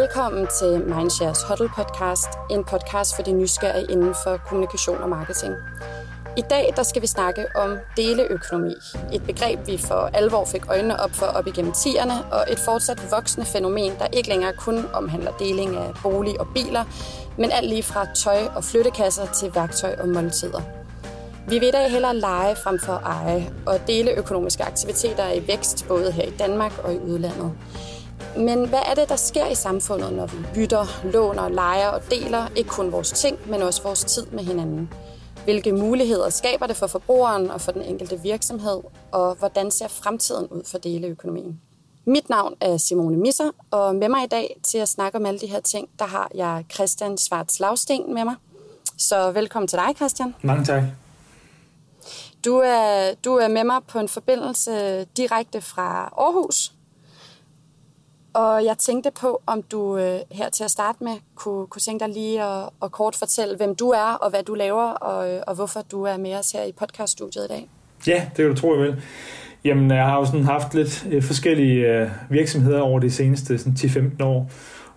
Velkommen til Mindshares Huddle podcast, en podcast for de nysgerrige inden for kommunikation og marketing. I dag der skal vi snakke om deleøkonomi, et begreb vi for alvor fik øjnene op for op igennem 10'erne, og et fortsat voksende fænomen, der ikke længere kun omhandler deling af bolig og biler, men alt lige fra tøj og flyttekasser til værktøj og måltider. Vi vil i dag hellere lege frem for at eje, og dele økonomiske aktiviteter er i vækst både her i Danmark og i udlandet. Men hvad er det, der sker i samfundet, når vi bytter, låner, leger og deler ikke kun vores ting, men også vores tid med hinanden? Hvilke muligheder skaber det for forbrugeren og for den enkelte virksomhed, og hvordan ser fremtiden ud for deleøkonomien? Mit navn er Simone Misser, og med mig i dag til at snakke om alle de her ting, der har jeg Christian Svarts Lavsten med mig. Så velkommen til dig, Christian. Mange tak. Du er, du er med mig på en forbindelse direkte fra Aarhus, og jeg tænkte på, om du øh, her til at starte med kunne, kunne tænke dig lige at, at kort fortælle, hvem du er og hvad du laver, og, øh, og hvorfor du er med os her i podcaststudiet i dag. Ja, det kan du tro, jeg vil. Jamen, jeg har jo sådan haft lidt øh, forskellige øh, virksomheder over de seneste sådan 10-15 år.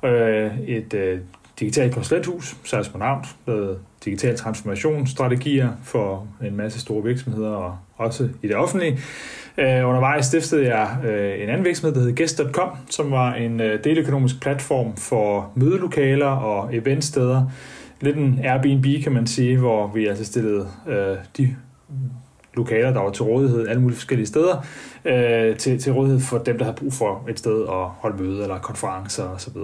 Øh, et øh, digitalt konsulenthus, særligt på navn, med digital transformationsstrategier for en masse store virksomheder og også i det offentlige. Uh, undervejs stiftede jeg uh, en anden virksomhed, der hed Guest.com, som var en øh, uh, deløkonomisk platform for mødelokaler og eventsteder. Lidt en Airbnb, kan man sige, hvor vi altså stillede uh, de lokaler, der var til rådighed alle mulige forskellige steder, øh, til, til rådighed for dem, der havde brug for et sted at holde møde eller konferencer osv.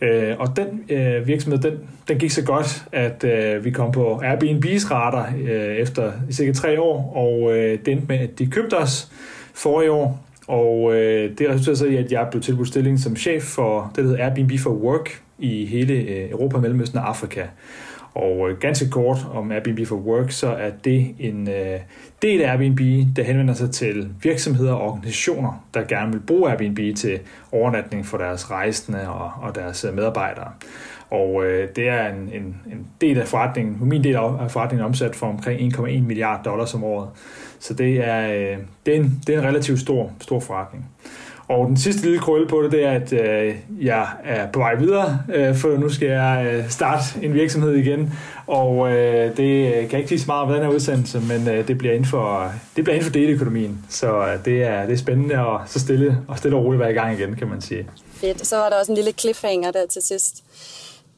Øh, og den øh, virksomhed, den, den gik så godt, at øh, vi kom på Airbnb's radar øh, efter cirka tre år, og øh, det endte med, at de købte os for i år, og øh, det resulterede så i, at jeg blev tilbudt stilling som chef for det, der hedder Airbnb for Work i hele øh, Europa, Mellemøsten og Afrika. Og øh, ganske kort om Airbnb for Work, så er det en øh, del af Airbnb, der henvender sig til virksomheder og organisationer, der gerne vil bruge Airbnb til overnatning for deres rejsende og, og deres øh, medarbejdere. Og øh, det er en, en, en del af forretningen, min del af forretningen omsat for omkring 1,1 milliard dollars om året. Så det er, øh, det er, en, det er en relativt stor, stor forretning. Og den sidste lille krølle på det, det er, at øh, jeg er på vej videre, øh, for nu skal jeg øh, starte en virksomhed igen. Og øh, det øh, kan jeg ikke sige så meget om den her udsendelse, men øh, det bliver inden for, det bliver inden for deleøkonomien. Så øh, det, er, det er spændende at så stille og stille og roligt være i gang igen, kan man sige. Fedt. Så var der også en lille cliffhanger der til sidst.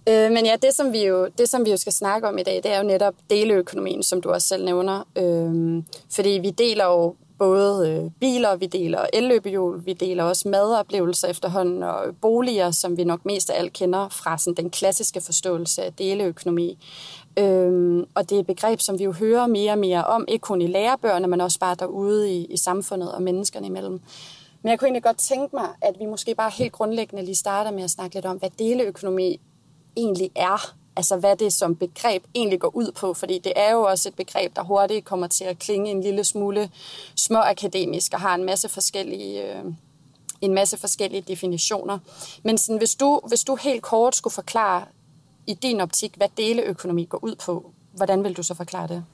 Øh, men ja, det som, vi jo, det som vi jo skal snakke om i dag, det er jo netop deleøkonomien, som du også selv nævner. Øh, fordi vi deler jo både øh, biler, vi deler elløbehjul, vi deler også madoplevelser efterhånden, og boliger, som vi nok mest af alt kender fra sådan, den klassiske forståelse af deleøkonomi. Øhm, og det er et begreb, som vi jo hører mere og mere om, ikke kun i lærebøgerne, men også bare derude i, i samfundet og menneskerne imellem. Men jeg kunne egentlig godt tænke mig, at vi måske bare helt grundlæggende lige starter med at snakke lidt om, hvad deleøkonomi egentlig er altså hvad det som begreb egentlig går ud på, fordi det er jo også et begreb, der hurtigt kommer til at klinge en lille smule småakademisk og har en masse forskellige, øh, en masse forskellige definitioner. Men sådan, hvis, du, hvis du helt kort skulle forklare i din optik, hvad deleøkonomi går ud på, hvordan vil du så forklare det?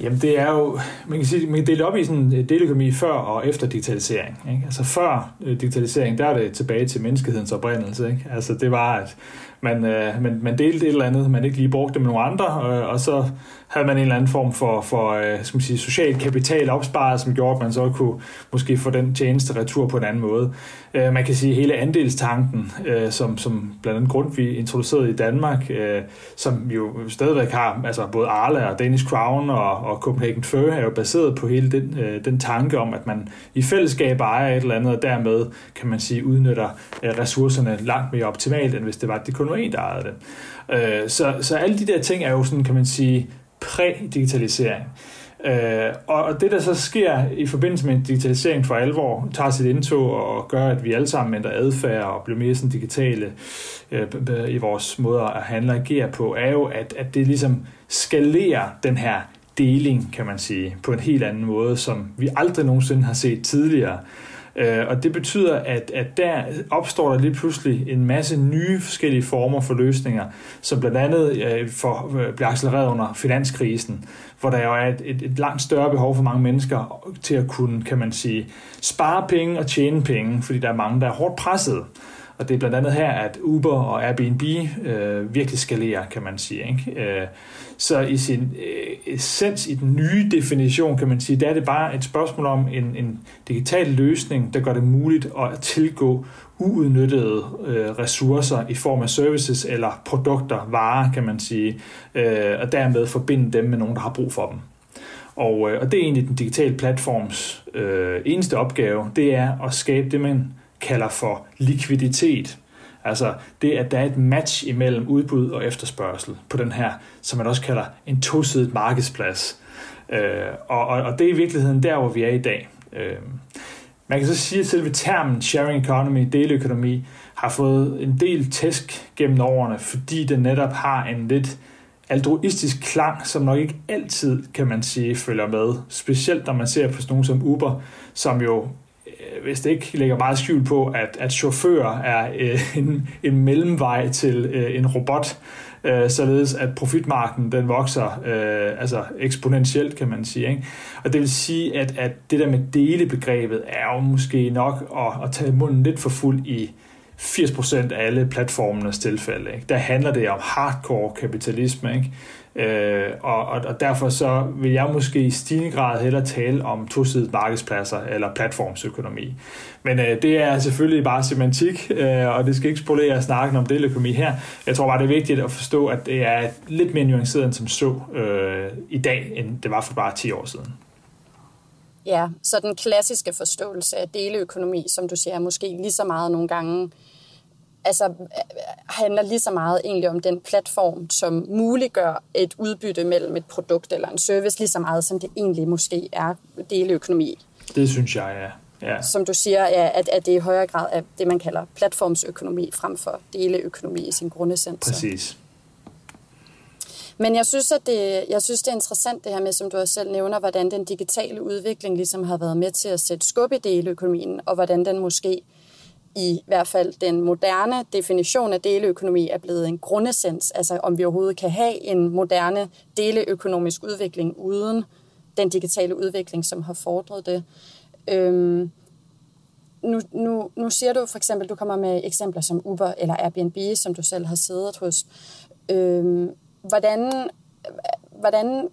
Jamen det er jo, man kan, sige, man kan dele op i sådan øh, deleøkonomi før og efter digitalisering. Ikke? Altså før øh, digitalisering, der er det tilbage til menneskehedens oprindelse. Ikke? Altså det var, at man, øh, man, man delte et eller andet, man ikke lige brugte det med nogle andre, øh, og så havde man en eller anden form for, for øh, skal man sige, social kapital opsparet, som gjorde, at man så kunne måske få den tjeneste retur på en anden måde. Øh, man kan sige, hele andelstanken, øh, som, som blandt andet grund vi introducerede i Danmark, øh, som jo stadigvæk har, altså både Arla og Danish Crown og, og Copenhagen Fur er jo baseret på hele den, øh, den tanke om, at man i fællesskab ejer et eller andet, og dermed kan man sige, udnytter øh, ressourcerne langt mere optimalt, end hvis det var, det kun var en, der ejede det. Øh, så, så alle de der ting er jo sådan, kan man sige, præ-digitalisering. Øh, og det, der så sker i forbindelse med digitalisering for alvor, tager sit indtog og gør, at vi alle sammen ændrer adfærd og bliver mere sådan digitale øh, i vores måde at handle og agere på, er jo, at, at det ligesom skalerer den her deling, kan man sige, på en helt anden måde, som vi aldrig nogensinde har set tidligere. Øh, og det betyder, at, at der opstår der lige pludselig en masse nye forskellige former for løsninger, som blandt andet øh, for, øh, bliver accelereret under finanskrisen, hvor der jo er et, et, et langt større behov for mange mennesker til at kunne, kan man sige, spare penge og tjene penge, fordi der er mange, der er hårdt presset. Og det er blandt andet her, at Uber og Airbnb øh, virkelig skalerer, kan man sige. Ikke? Øh, så i sin øh, essens, i den nye definition, kan man sige, der er det bare et spørgsmål om en, en digital løsning, der gør det muligt at tilgå uudnyttede øh, ressourcer i form af services eller produkter, varer, kan man sige, øh, og dermed forbinde dem med nogen, der har brug for dem. Og, øh, og det er egentlig den digitale platforms øh, eneste opgave, det er at skabe det, man kalder for likviditet. Altså det, at der er et match imellem udbud og efterspørgsel på den her, som man også kalder en tosidet markedsplads. Øh, og, og, og det er i virkeligheden der, hvor vi er i dag. Øh, man kan så sige, at selve termen sharing economy, deleøkonomi, har fået en del tæsk gennem årene, fordi den netop har en lidt altruistisk klang, som nok ikke altid, kan man sige, følger med. Specielt når man ser på sådan nogen som Uber, som jo Øh, hvis det ikke lægger meget skjul på, at, at chauffører er øh, en, en mellemvej til øh, en robot, øh, således at profitmarken den vokser øh, altså eksponentielt, kan man sige. Ikke? Og det vil sige, at, at det der med delebegrebet er jo måske nok at, at tage munden lidt for fuld i 80% af alle platformenes tilfælde. Ikke? Der handler det om hardcore kapitalisme, ikke? Øh, og, og, og derfor så vil jeg måske i stigende grad hellere tale om tosidede markedspladser eller platformsøkonomi. Men øh, det er selvfølgelig bare semantik, øh, og det skal ikke spolere snakken om deleøkonomi her. Jeg tror bare, det er vigtigt at forstå, at det er lidt mere nuanceret end som så øh, i dag, end det var for bare 10 år siden. Ja, så den klassiske forståelse af deleøkonomi, som du siger, er måske lige så meget nogle gange altså, handler lige så meget egentlig om den platform, som muliggør et udbytte mellem et produkt eller en service, lige så meget som det egentlig måske er deleøkonomi. Det synes jeg, ja. Ja. Som du siger, ja, at, at det i højere grad er det, man kalder platformsøkonomi frem for deleøkonomi i sin grundessens. Præcis. Men jeg synes, at det, jeg synes, det er interessant det her med, som du også selv nævner, hvordan den digitale udvikling ligesom har været med til at sætte skub i deleøkonomien, og hvordan den måske i hvert fald den moderne definition af deleøkonomi er blevet en grundessens, altså om vi overhovedet kan have en moderne deleøkonomisk udvikling uden den digitale udvikling, som har fordret det. Øhm, nu, nu, nu siger du for eksempel, du kommer med eksempler som Uber eller Airbnb, som du selv har siddet hos. Øhm, hvordan, hvordan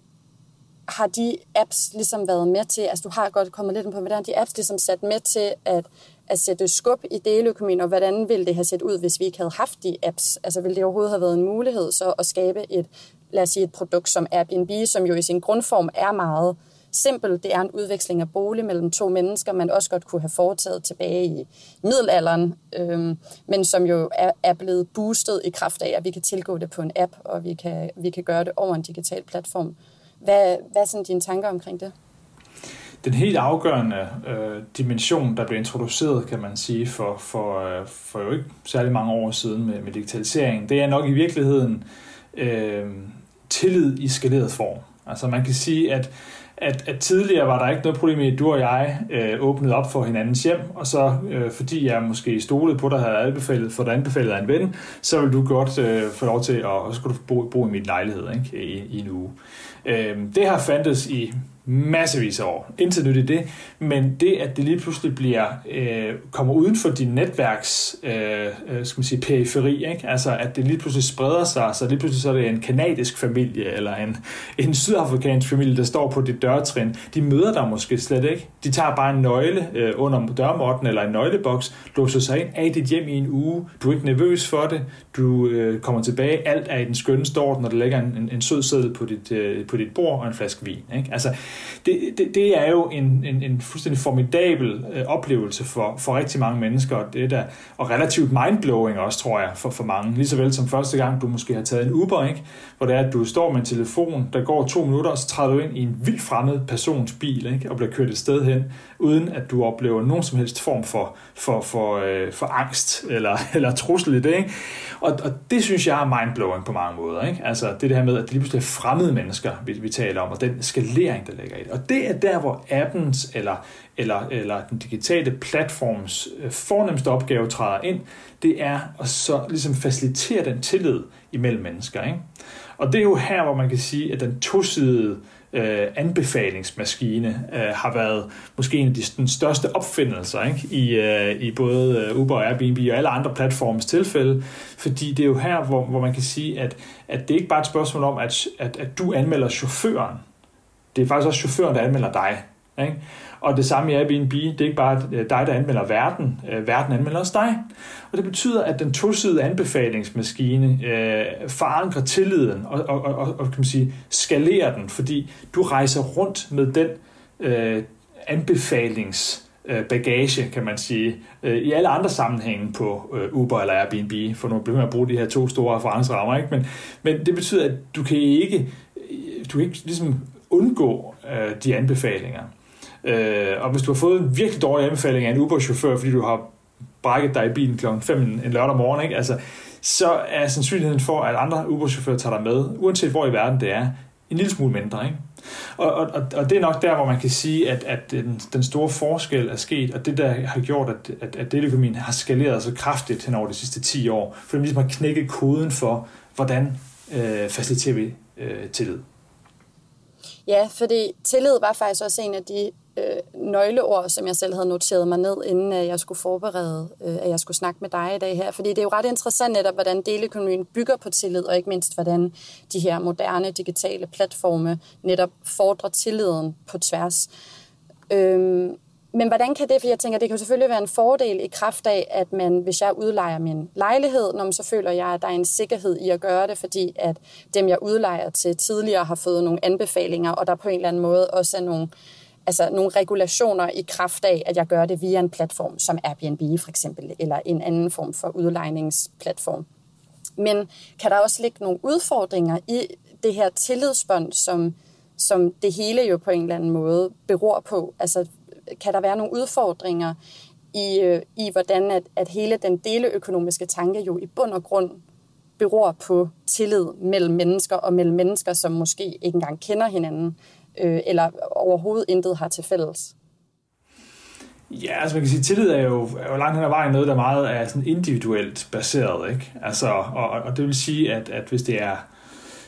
har de apps ligesom været med til, altså du har godt kommet lidt på, hvordan de apps ligesom sat med til at at sætte skub i deleøkonomien, og hvordan ville det have set ud, hvis vi ikke havde haft de apps? Altså ville det overhovedet have været en mulighed så at skabe et, lad os sige, et produkt som Airbnb, som jo i sin grundform er meget simpelt. Det er en udveksling af bolig mellem to mennesker, man også godt kunne have foretaget tilbage i middelalderen, øhm, men som jo er, er blevet boostet i kraft af, at vi kan tilgå det på en app, og vi kan, vi kan gøre det over en digital platform. Hvad, hvad er sådan dine tanker omkring det? Den helt afgørende øh, dimension, der blev introduceret, kan man sige, for, for, øh, for jo ikke særlig mange år siden med, med digitalisering, det er nok i virkeligheden øh, tillid i skaleret form. Altså man kan sige, at, at, at tidligere var der ikke noget problem med, at du og jeg øh, åbnede op for hinandens hjem, og så øh, fordi jeg måske stolede på dig, havde anbefalet, for dig anbefalet af en ven, så vil du godt øh, få lov til at, og så skulle du bo, bo i min lejlighed ikke, i, i en uge. Øh, det har fandtes i massevis af år. Intet nyt i det, men det, at det lige pludselig bliver, øh, kommer uden for din netværks øh, øh, skal man sige, periferi, ikke? altså at det lige pludselig spreder sig, så lige pludselig så er det en kanadisk familie, eller en, en sydafrikansk familie, der står på dit dørtrin. De møder dig måske slet ikke. De tager bare en nøgle øh, under dørmåtten, eller en nøgleboks, låser sig ind af dit hjem i en uge. Du er ikke nervøs for det. Du øh, kommer tilbage. Alt er i den skønne stort, når der ligger en, en, en sød seddel på dit, øh, på dit bord og en flaske vin. Ikke? Altså, det, det, det er jo en, en, en fuldstændig formidabel øh, oplevelse for, for rigtig mange mennesker, og, det der, og relativt mindblowing også, tror jeg, for, for mange. Lige så vel som første gang, du måske har taget en Uber, ikke? hvor det er, at du står med en telefon, der går to minutter, og så træder du ind i en vildt fremmed persons bil, ikke? og bliver kørt et sted hen, uden at du oplever nogen som helst form for, for, for, øh, for angst eller, eller trussel i det. Ikke? Og, og det synes jeg er mindblowing på mange måder. Ikke? Altså det, det her med, at det lige pludselig er fremmede mennesker, vi, vi taler om, og den skalering, der ligger i det. Og det er der, hvor appens eller, eller, eller den digitale platforms øh, fornemmeste opgave træder ind. Det er at så ligesom facilitere den tillid imellem mennesker. Ikke? Og det er jo her, hvor man kan sige, at den tosidede øh, Øh, anbefalingsmaskine øh, har været måske en af de den største opfindelser ikke? I, øh, i både øh, Uber og Airbnb og alle andre platforms tilfælde, fordi det er jo her, hvor, hvor man kan sige, at, at det er ikke bare et spørgsmål om, at, at, at du anmelder chaufføren. Det er faktisk også chaufføren, der anmelder dig. Ikke? Og det samme i Airbnb, det er ikke bare øh, dig, der anmelder verden, øh, verden anmelder også dig. Og det betyder, at den tosidede anbefalingsmaskine øh, forankrer tilliden og, og, og, og kan man sige, skalerer den, fordi du rejser rundt med den øh, anbefalings øh, bagage, kan man sige, øh, i alle andre sammenhænge på øh, Uber eller Airbnb, for nu bliver man at bruge de her to store referencerammer, ikke? Men, men det betyder, at du kan ikke, du kan ikke ligesom undgå øh, de anbefalinger. Øh, og hvis du har fået en virkelig dårlig anbefaling af en Uber-chauffør, fordi du har brækket dig i bilen kl. 5 en lørdag morgen, ikke? Altså, så er sandsynligheden for, at andre Uber-chauffører tager dig med, uanset hvor i verden det er, en lille smule mindre. Ikke? Og, og, og det er nok der, hvor man kan sige, at, at den, den store forskel er sket, og det der har gjort, at, at, at deleøkonomien har skaleret så kraftigt hen over de sidste 10 år, fordi man ligesom har knækket koden for, hvordan øh, faciliterer vi øh, tillid. Ja, fordi tillid var faktisk også en af de øh, nøgleord, som jeg selv havde noteret mig ned, inden at jeg skulle forberede, øh, at jeg skulle snakke med dig i dag her. Fordi det er jo ret interessant netop, hvordan deleøkonomien bygger på tillid, og ikke mindst, hvordan de her moderne digitale platforme netop fordrer tilliden på tværs. Øhm, men hvordan kan det, for jeg tænker, det kan jo selvfølgelig være en fordel i kraft af, at man, hvis jeg udlejer min lejlighed, når man så føler jeg, at der er en sikkerhed i at gøre det, fordi at dem, jeg udlejer til tidligere, har fået nogle anbefalinger, og der på en eller anden måde også er nogle, altså nogle regulationer i kraft af, at jeg gør det via en platform som Airbnb for eksempel, eller en anden form for udlejningsplatform. Men kan der også ligge nogle udfordringer i det her tillidsbånd, som, som det hele jo på en eller anden måde beror på? Altså kan der være nogle udfordringer i, øh, i hvordan at, at hele den deleøkonomiske tanke jo i bund og grund beror på tillid mellem mennesker og mellem mennesker, som måske ikke engang kender hinanden, øh, eller overhovedet intet har til fælles. Ja, altså man kan sige, tillid er jo, er jo langt hen ad vejen noget, der meget er sådan individuelt baseret, ikke? Altså, og, og det vil sige, at, at hvis det er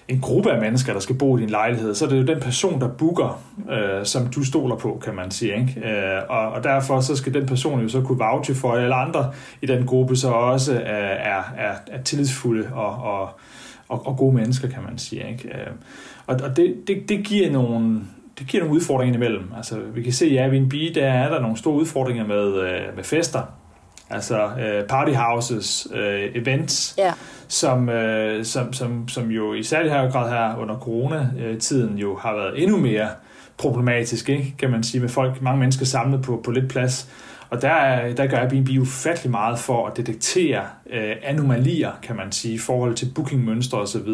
en gruppe af mennesker, der skal bo i din lejlighed, så er det jo den person, der booker, øh, som du stoler på, kan man sige. Ikke? Øh, og, og derfor så skal den person jo så kunne vouche for, at alle andre i den gruppe så også øh, er, er, er tillidsfulde og, og, og, og gode mennesker, kan man sige. Ikke? Øh, og og det, det, det giver nogle det giver nogle udfordringer imellem. Altså, vi kan se, at i Airbnb, der er der nogle store udfordringer med, øh, med fester, altså øh, party houses, øh, events, ja. som, øh, som, som, som jo i særlig her grad her under coronatiden jo har været endnu mere problematisk, ikke? kan man sige, med folk, mange mennesker samlet på, på lidt plads. Og der, der gør Airbnb ufattelig meget for at detektere øh, anomalier, kan man sige, i forhold til bookingmønstre osv.,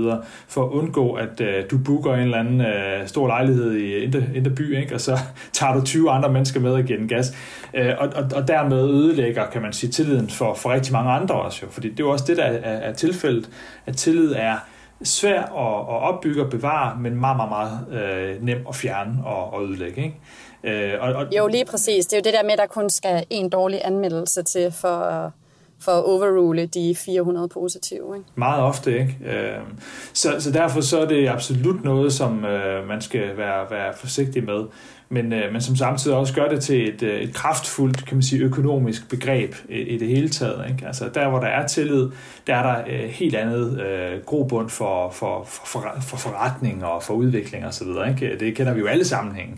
for at undgå, at øh, du booker en eller anden øh, stor lejlighed i Indre, Indre By, ikke? og så tager du 20 andre mennesker med og giver den gas. Øh, og, og, og dermed ødelægger, kan man sige, tilliden for, for rigtig mange andre også. Jo. Fordi det er jo også det, der er, er tilfældet, at tillid er svær at, at opbygge og bevare, men meget, meget, meget øh, nem at fjerne og, og ødelægge. Ikke? Øh, og, og, jo, lige præcis. Det er jo det der med, at der kun skal en dårlig anmeldelse til for for at overrule de 400 positive. Ikke? Meget ofte, ikke? Øh, så, så derfor så er det absolut noget, som øh, man skal være, være forsigtig med men, øh, men som samtidig også gør det til et, et kraftfuldt kan man sige, økonomisk begreb i, i det hele taget. Ikke? Altså der, hvor der er tillid, der er der øh, helt andet øh, grobund for, for, for, for forretning og for udvikling osv. Ikke? Det kender vi jo alle sammenhænge.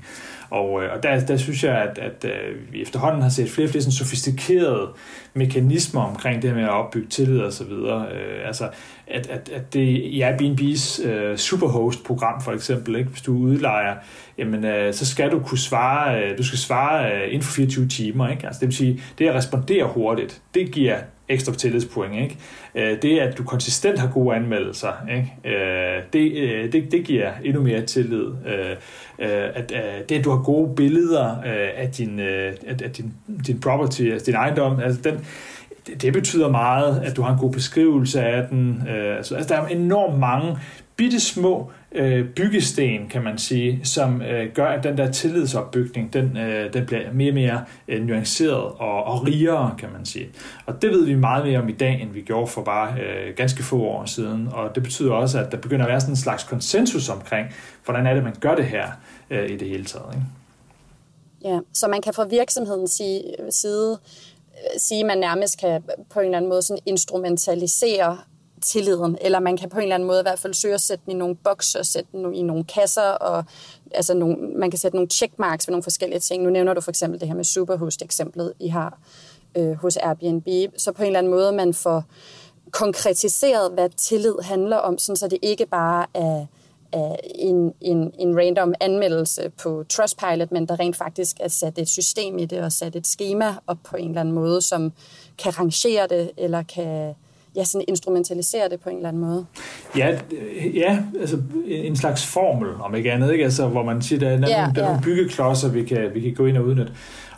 Og, øh, og der, der synes jeg, at, at øh, vi efterhånden har set flere og flere sådan sofistikerede mekanismer omkring det med at opbygge tillid og så videre. Øh, altså, at, at, at det i Airbnb's øh, Superhost-program for eksempel, ikke? hvis du udlejer, jamen, øh, så skal du kunne svare, øh, du skal svare øh, inden for 24 timer. Ikke? Altså, det vil sige, det at respondere hurtigt, det giver ekstra tillidspoint. Ikke? Øh, det, at du konsistent har gode anmeldelser, ikke? Øh, det, øh, det, det giver endnu mere tillid. Øh, øh, at, øh, det, at du har gode billeder af din, af din, din property, altså din ejendom, altså den, det betyder meget, at du har en god beskrivelse af den. Øh, altså, altså, der er enormt mange bitte små øh, byggesten, kan man sige, som øh, gør, at den der tillidsopbygning, den, øh, den bliver mere og mere øh, nuanceret og, og rigere, kan man sige. Og det ved vi meget mere om i dag, end vi gjorde for bare øh, ganske få år siden. Og det betyder også, at der begynder at være sådan en slags konsensus omkring, hvordan er det, man gør det her øh, i det hele taget. Ikke? Ja, så man kan fra virksomhedens side sige, at man nærmest kan på en eller anden måde sådan instrumentalisere tilliden, eller man kan på en eller anden måde i hvert fald søge at sætte den i nogle bokser, sætte den i nogle kasser, og altså nogle, man kan sætte nogle checkmarks ved nogle forskellige ting. Nu nævner du for eksempel det her med Superhost-eksemplet, I har øh, hos Airbnb. Så på en eller anden måde, man får konkretiseret, hvad tillid handler om, sådan så det ikke bare er en, en, en random anmeldelse på Trustpilot, men der rent faktisk er sat et system i det og sat et schema op på en eller anden måde, som kan rangere det, eller kan ja, sådan instrumentalisere det på en eller anden måde. Ja, ja altså en slags formel, om ikke andet, ikke? Altså, hvor man siger, der er, der, ja, der er nogle byggeklodser, vi kan, vi kan gå ind og udnytte.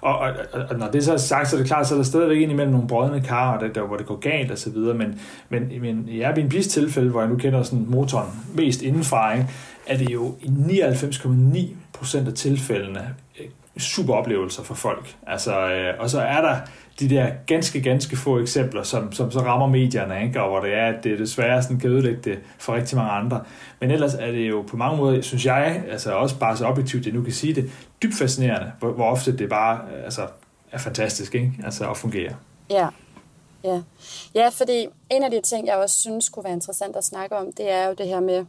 Og, og, og når det så er sagt, så er det klart, så er der stadigvæk ind imellem nogle brødne og der, der, hvor det går galt og så videre, men, men, men i Airbnb's tilfælde, hvor jeg nu kender sådan motoren mest indenfra, ikke, er det jo i 99,9 procent af tilfældene eh, super oplevelser for folk. Altså, øh, og så er der de der ganske, ganske få eksempler, som, som så rammer medierne, ikke? og hvor det er, at det desværre sådan kan ødelægge det for rigtig mange andre. Men ellers er det jo på mange måder, synes jeg, altså også bare så objektivt, jeg nu kan sige det, dybt fascinerende, hvor, hvor ofte det bare øh, altså, er fantastisk ikke? Altså, at fungere. Ja. Ja. ja, fordi en af de ting, jeg også synes kunne være interessant at snakke om, det er jo det her med,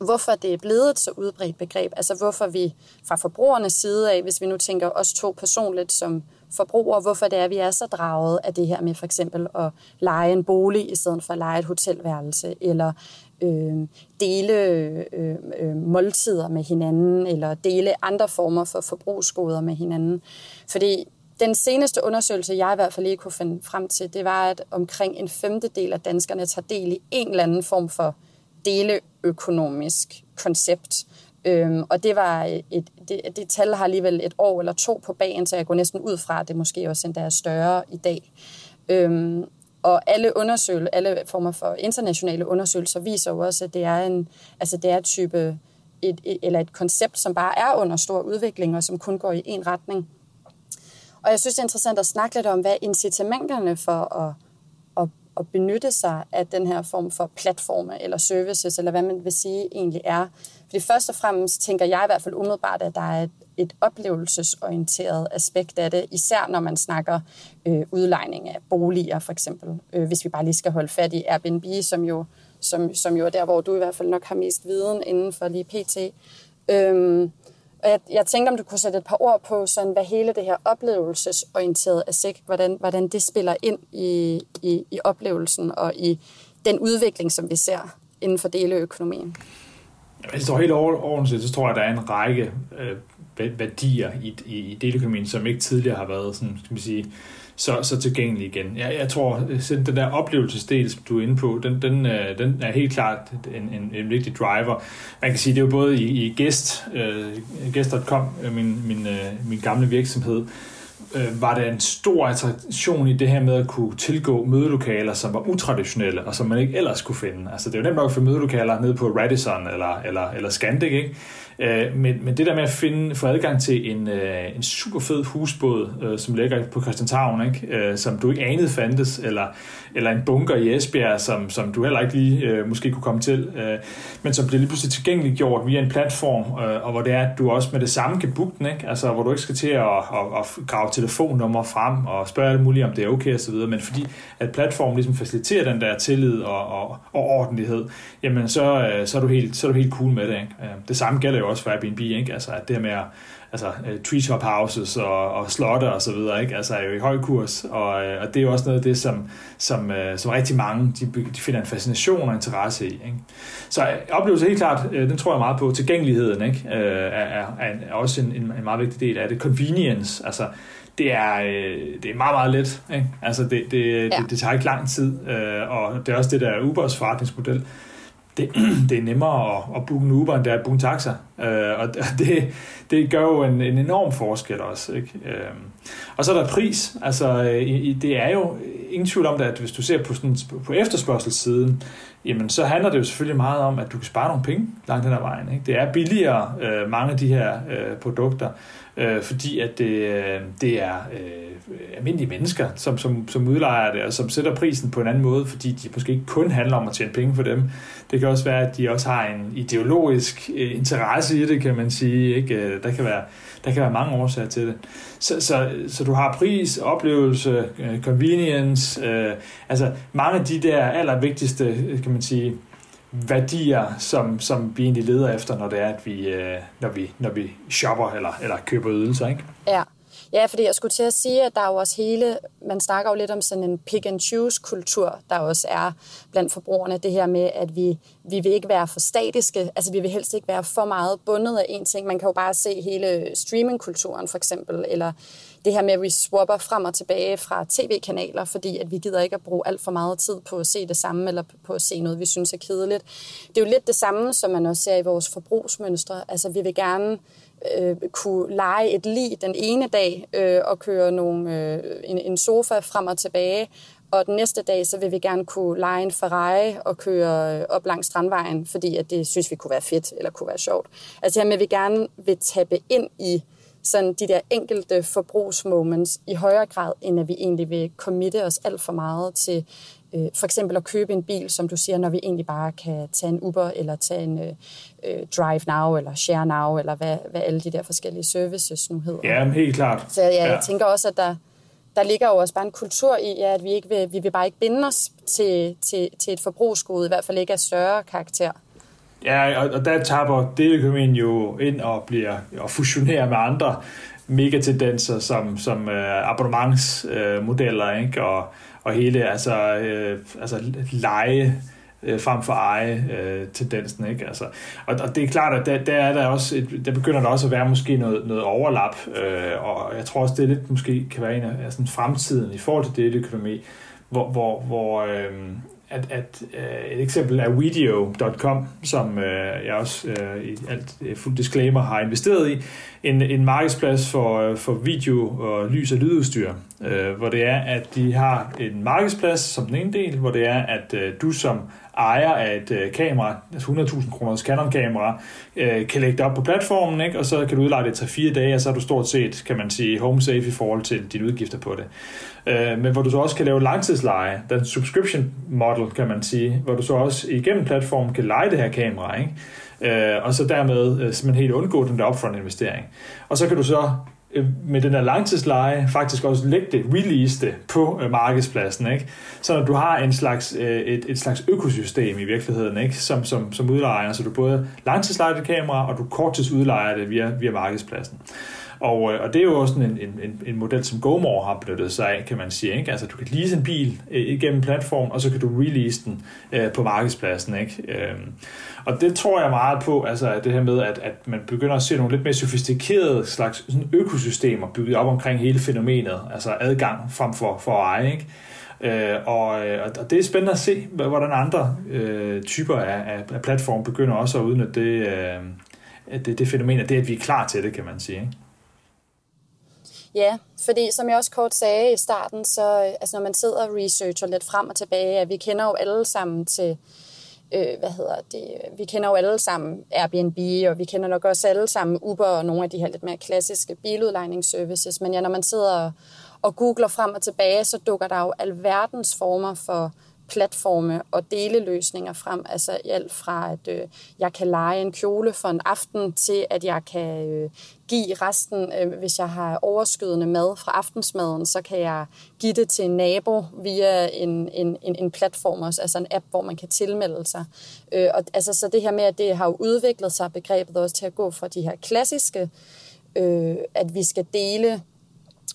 hvorfor det er blevet et så udbredt begreb. Altså hvorfor vi fra forbrugernes side af, hvis vi nu tænker os to personligt som forbrugere, hvorfor det er, at vi er så draget af det her med for eksempel at lege en bolig i stedet for at lege et hotelværelse, eller øh, dele øh, øh, måltider med hinanden, eller dele andre former for forbrugsgoder med hinanden. Fordi den seneste undersøgelse, jeg i hvert fald ikke kunne finde frem til, det var, at omkring en femtedel af danskerne tager del i en eller anden form for deleøkonomisk koncept. Øhm, og det var et, det, det tal har alligevel et år eller to på bagen, så jeg går næsten ud fra, at det måske også endda er større i dag. Øhm, og alle undersøgelser, alle former for internationale undersøgelser viser jo også, at det er en, altså det er type et, et, eller et koncept, som bare er under stor udvikling, og som kun går i en retning. Og jeg synes, det er interessant at snakke lidt om, hvad incitamenterne for at at benytte sig af den her form for platforme eller services, eller hvad man vil sige egentlig er. Fordi først og fremmest tænker jeg i hvert fald umiddelbart, at der er et, et oplevelsesorienteret aspekt af det, især når man snakker øh, udlejning af boliger for eksempel. Øh, hvis vi bare lige skal holde fat i Airbnb, som jo, som, som jo er der, hvor du i hvert fald nok har mest viden inden for lige pt. Øhm, og jeg, jeg tænkte, om du kunne sætte et par ord på, sådan, hvad hele det her oplevelsesorienterede aspekt, hvordan, hvordan det spiller ind i, i, i oplevelsen og i den udvikling, som vi ser inden for deleøkonomien. Altså, jeg tror helt ordentligt, så tror jeg, at der er en række øh, værdier i, i, i deleøkonomien, som ikke tidligere har været sådan, skal man sige, så, så tilgængelig igen. Jeg, jeg tror, øh, at den der oplevelsesdel, som du er inde på, den, den, øh, den er helt klart en, en, en vigtig driver. Man kan sige, det er jo både i, i Guest, uh, øh, Guest.com, øh, min, min, uh, min gamle virksomhed, øh, var der en stor attraktion i det her med at kunne tilgå mødelokaler, som var utraditionelle, og som man ikke ellers kunne finde. Altså, det er jo nemt nok at finde mødelokaler nede på Radisson eller, eller, eller Scandic, ikke? Øh, men, men det der med at finde, få adgang til en, øh, en super fed husbåd, øh, som ligger på Christianshavn, ikke? Øh, som du ikke anede fandtes, eller, eller en bunker i Esbjerg, som, som du heller ikke lige øh, måske kunne komme til, øh, men som bliver lige pludselig tilgængeliggjort via en platform, øh, og hvor det er, at du også med det samme kan booke den, ikke? Altså, hvor du ikke skal til at, at, at grave telefonnummer frem og spørge alt muligt, om det er okay osv., men fordi at platformen ligesom faciliterer den der tillid og, og, og ordentlighed, jamen så, øh, så, er du helt, så er du helt cool med det. Ikke? Øh, det samme gælder jo også for Airbnb, ikke? Altså, at det her med at, altså, uh, treetop houses og, og slotte og så videre, ikke? Altså, er jo i høj kurs, og, uh, og det er jo også noget af det, som, som, uh, som rigtig mange, de, de finder en fascination og interesse i, ikke? Så oplevelse helt klart, uh, den tror jeg meget på, tilgængeligheden, ikke? Uh, er, er, er også en, en, en meget vigtig del af det. Convenience, altså, det er, øh, det er meget, meget let. Ikke? Altså det, det, ja. det, det tager ikke lang tid, øh, og det er også det der Ubers forretningsmodel det, det er nemmere at, at booke en Uber, end det er at booke en taxa. Øh, og det, det gør jo en, en enorm forskel også. Ikke? Øh, og så er der pris. Altså, øh, det er jo ingen tvivl om det, at hvis du ser på, sådan, på efterspørgselssiden, jamen så handler det jo selvfølgelig meget om, at du kan spare nogle penge langt hen ad vejen. Ikke? Det er billigere, øh, mange af de her øh, produkter, øh, fordi at det, øh, det er øh, almindelige mennesker, som, som, som udlejer det, og som sætter prisen på en anden måde, fordi de måske ikke kun handler om at tjene penge for dem. Det kan også være, at de også har en ideologisk øh, interesse i det, kan man sige. Ikke? Øh, der, kan være, der kan være mange årsager til det. Så, så, så du har pris, oplevelse, øh, convenience, øh, altså mange af de der allervigtigste, øh, kan man sige, værdier, som, som vi egentlig leder efter, når det er, at vi, øh, når vi, når vi shopper eller, eller køber ydelser, ikke? Ja. Ja, fordi jeg skulle til at sige, at der er jo også hele, man snakker jo lidt om sådan en pick and choose kultur, der også er blandt forbrugerne, det her med, at vi, vi vil ikke være for statiske, altså vi vil helst ikke være for meget bundet af en ting. Man kan jo bare se hele streamingkulturen for eksempel, eller det her med, at vi swapper frem og tilbage fra tv-kanaler, fordi at vi gider ikke at bruge alt for meget tid på at se det samme, eller på at se noget, vi synes er kedeligt. Det er jo lidt det samme, som man også ser i vores forbrugsmønstre. Altså, vi vil gerne øh, kunne lege et lig den ene dag øh, og køre nogle, øh, en, en sofa frem og tilbage, og den næste dag, så vil vi gerne kunne lege en Ferrari og køre øh, op langs Strandvejen, fordi at det synes vi kunne være fedt eller kunne være sjovt. Altså her med, at vi gerne vil tabe ind i sådan de der enkelte forbrugsmoments i højere grad, end at vi egentlig vil committe os alt for meget til øh, for eksempel at købe en bil, som du siger, når vi egentlig bare kan tage en Uber, eller tage en øh, øh Drive Now, eller Share Now, eller hvad, hvad alle de der forskellige services nu hedder. Ja, helt klart. Så ja, jeg ja. tænker også, at der, der ligger jo også bare en kultur i, ja, at vi, ikke vil, vi vil bare ikke binde os til, til, til et forbrugsgode, i hvert fald ikke af større karakter. Ja, og, og der taber deleøkonomien jo ind og bliver og fusionerer med andre megatendenser som, som øh, abonnementsmodeller, øh, ikke? Og, og hele altså, øh, altså leje øh, frem for eje øh, tendensen, ikke? Altså, og, og det er klart, at der, der, er der, også et, der begynder der også at være måske noget, noget overlap, øh, og jeg tror også, det er lidt måske kan være en af, af sådan fremtiden i forhold til deleøkonomi, hvor, hvor, hvor øh, at, at uh, et eksempel er Video.com, som uh, jeg også uh, i alt uh, fuld disclaimer har investeret i, en, en markedsplads for, uh, for video og lys- og lydudstyr, uh, hvor det er, at de har en markedsplads som den ene del, hvor det er, at uh, du som ejer af et øh, kamera, altså 100.000 kroners Canon-kamera, øh, kan lægge det op på platformen, ikke? og så kan du udleje det til fire dage, og så er du stort set, kan man sige, home safe i forhold til dine udgifter på det. Øh, men hvor du så også kan lave langtidsleje, den subscription model, kan man sige, hvor du så også igennem platformen kan lege det her kamera, ikke? Øh, og så dermed øh, simpelthen helt undgå den der upfront investering. Og så kan du så Øh, med den her langtidsleje faktisk også lægge det, release det på øh, markedspladsen, ikke? Så du har en slags, øh, et, et slags økosystem i virkeligheden, ikke? Som, som, som udlejer, så du både langtidslejer det kamera, og du korttidsudlejer det via, via markedspladsen. Og, øh, og det er jo også en, en, en, en model, som GoMore har benyttet sig af, kan man sige. Ikke? Altså, du kan lease en bil øh, igennem platform, og så kan du release den øh, på markedspladsen. Ikke? Øh, og det tror jeg meget på, altså det her med, at, at man begynder at se nogle lidt mere sofistikerede slags sådan økosystemer bygget op omkring hele fænomenet, altså adgang frem for, for at eje. Ikke? Øh, og, øh, og det er spændende at se, hvordan andre øh, typer af, af, af platform begynder også at udnytte det, øh, det, det fænomen, at det, at vi er klar til det, kan man sige. Ikke? Ja, fordi som jeg også kort sagde i starten, så øh, altså når man sidder og researcher lidt frem og tilbage, at vi kender jo alle sammen til, øh, hvad hedder det, vi kender jo alle sammen Airbnb, og vi kender nok også alle sammen Uber og nogle af de her lidt mere klassiske biludlejningsservices, men ja, når man sidder og googler frem og tilbage, så dukker der jo alverdens former for platforme og deleløsninger frem. Altså alt fra, at øh, jeg kan lege en kjole for en aften, til at jeg kan øh, give resten, øh, hvis jeg har overskydende mad fra aftensmaden, så kan jeg give det til en nabo via en, en, en, en platform også, altså en app, hvor man kan tilmelde sig. Øh, og, altså, så det her med, at det har udviklet sig begrebet også til at gå fra de her klassiske, øh, at vi skal dele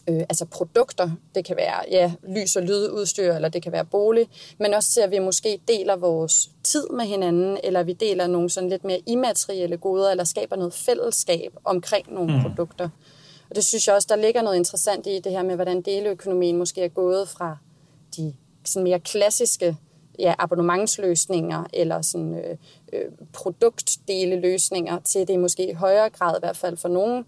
øh, altså produkter. Det kan være ja, lys- og lydudstyr, eller det kan være bolig. Men også til, at vi måske deler vores tid med hinanden, eller vi deler nogle sådan lidt mere immaterielle goder, eller skaber noget fællesskab omkring nogle mm. produkter. Og det synes jeg også, der ligger noget interessant i det her med, hvordan deleøkonomien måske er gået fra de sådan mere klassiske ja, abonnementsløsninger eller sådan, øh, øh, produktdeleløsninger til det måske i højere grad i hvert fald for nogle,